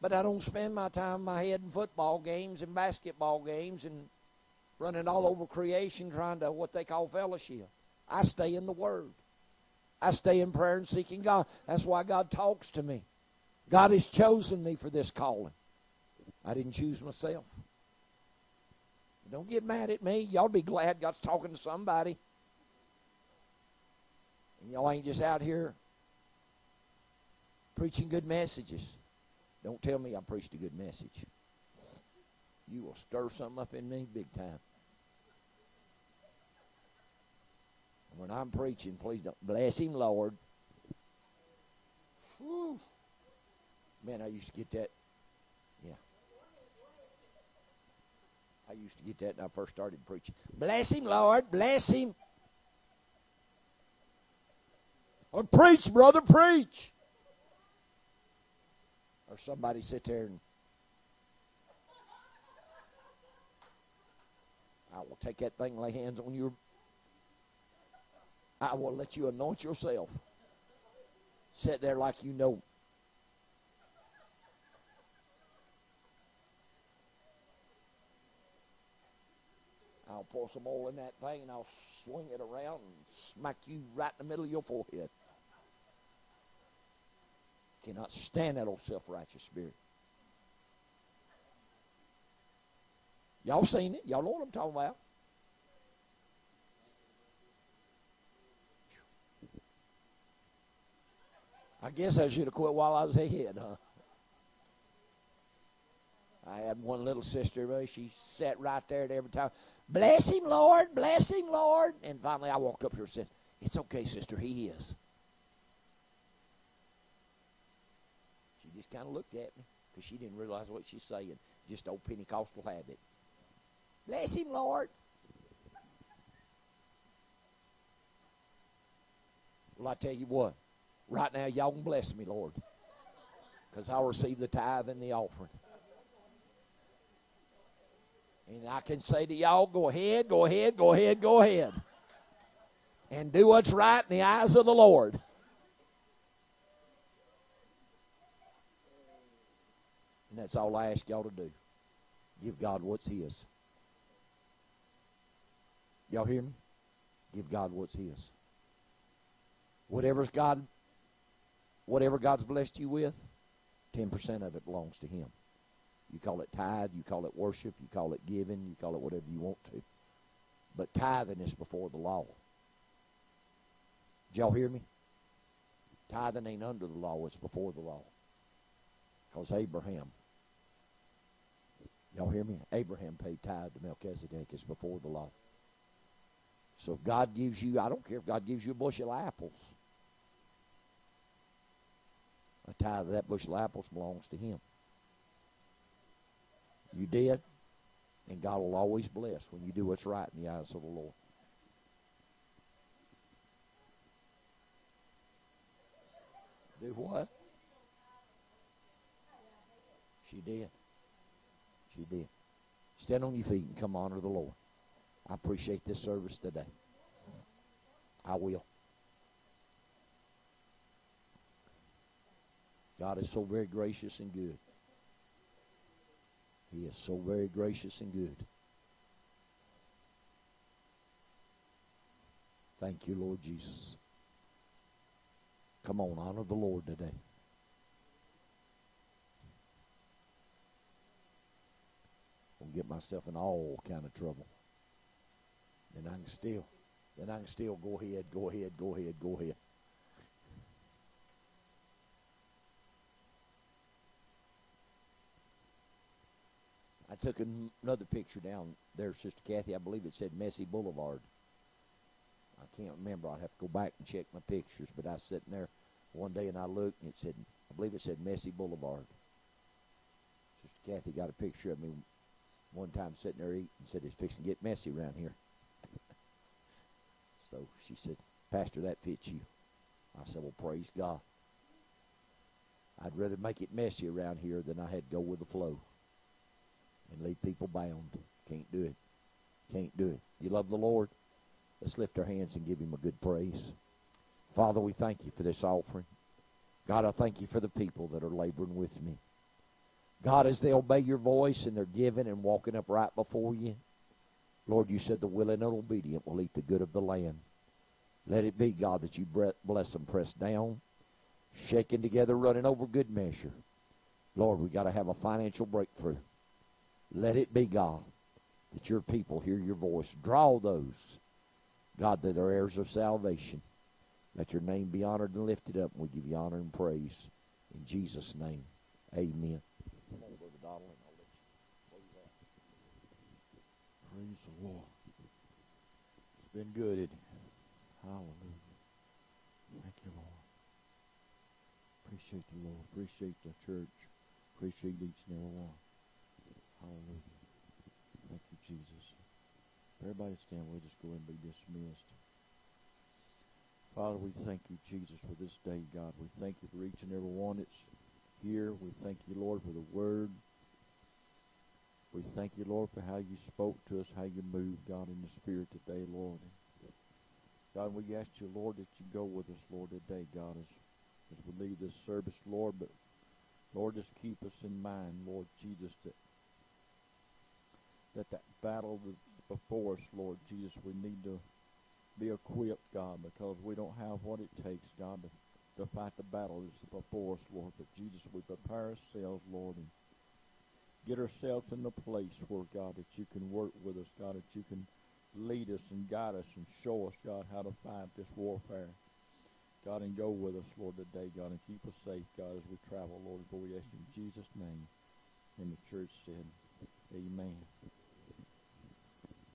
S1: But I don't spend my time my head in football games and basketball games and running all over creation trying to what they call fellowship. I stay in the Word. I stay in prayer and seeking God. That's why God talks to me. God has chosen me for this calling. I didn't choose myself. Don't get mad at me. Y'all be glad God's talking to somebody. And y'all ain't just out here preaching good messages. Don't tell me I preached a good message. You will stir something up in me big time. When I'm preaching, please don't bless him, Lord. Whew. Man, I used to get that. Yeah. I used to get that when I first started preaching. Bless him, Lord. Bless him. Or preach, brother, preach. Or somebody sit there and I will take that thing, lay hands on your. I will let you anoint yourself. Sit there like you know. I'll pour some oil in that thing and I'll swing it around and smack you right in the middle of your forehead. Cannot stand that old self righteous spirit. Y'all seen it. Y'all know what I'm talking about. I guess I should have quit while I was ahead, huh? I had one little sister, she sat right there every time. Bless him, Lord, bless him, Lord. And finally I walked up here and said, It's okay, sister, he is. She just kind of looked at me because she didn't realize what she's saying. Just old Pentecostal habit. Bless him, Lord. Well, I tell you what, right now, y'all can bless me, Lord, because I'll receive the tithe and the offering. And I can say to y'all, go ahead, go ahead, go ahead, go ahead. And do what's right in the eyes of the Lord. And that's all I ask y'all to do. Give God what's His. Y'all hear me? Give God what's His. Whatever's God, whatever God's blessed you with, 10% of it belongs to Him. You call it tithe, you call it worship, you call it giving, you call it whatever you want to. But tithing is before the law. Did y'all hear me? Tithing ain't under the law, it's before the law. Because Abraham, y'all hear me? Abraham paid tithe to Melchizedek, it's before the law. So if God gives you, I don't care if God gives you a bushel of apples. A tithe of that bushel of apples belongs to Him. You did, and God will always bless when you do what's right in the eyes of the Lord. Do what? She did. She did. Stand on your feet and come honor the Lord. I appreciate this service today. I will. God is so very gracious and good. He is so very gracious and good. Thank you, Lord Jesus. Come on, honor the Lord today. I'll get myself in all kind of trouble. Then I can still, then I can still go ahead, go ahead, go ahead, go ahead. I took another picture down there, Sister Kathy. I believe it said Messy Boulevard. I can't remember. I'll have to go back and check my pictures. But I was sitting there one day and I looked and it said, I believe it said Messy Boulevard. Sister Kathy got a picture of me one time sitting there eating and said, It's fixing to get messy around here. so she said, Pastor, that fits you. I said, Well, praise God. I'd rather make it messy around here than I had to go with the flow and leave people bound. Can't do it. Can't do it. You love the Lord? Let's lift our hands and give him a good praise. Father, we thank you for this offering. God, I thank you for the people that are laboring with me. God, as they obey your voice and they're giving and walking up right before you, Lord, you said the willing and obedient will eat the good of the land. Let it be, God, that you bless them, pressed down, shaking together, running over good measure. Lord, we got to have a financial breakthrough. Let it be, God, that your people hear your voice. Draw those, God, that are heirs of salvation. Let your name be honored and lifted up, and we give you honor and praise. In Jesus' name, amen. Come on, Brother Donald, I'll let you Praise the Lord. It's been good, it? Hallelujah. Thank you, Lord. Appreciate the Lord. Appreciate the church. Appreciate each and every one. Hallelujah. Thank you, Jesus. Everybody stand. We'll just go and be dismissed. Father, we thank you, Jesus, for this day, God. We thank you for each and every one that's here. We thank you, Lord, for the word. We thank you, Lord, for how you spoke to us, how you moved, God, in the Spirit today, Lord. God, we ask you, Lord, that you go with us, Lord, today, God, as, as we leave this service, Lord. But, Lord, just keep us in mind, Lord Jesus, that that that battle, the
S2: before us, Lord Jesus. We need to be equipped, God, because we don't have what it takes, God, to, to fight the battle that's before us, Lord. But Jesus, we prepare ourselves, Lord, and get ourselves in the place where, God, that you can work with us, God, that you can lead us and guide us and show us, God, how to fight this warfare. God, and go with us, Lord, today, God, and keep us safe, God, as we travel, Lord, for we ask in Jesus' name. And the church said, Amen.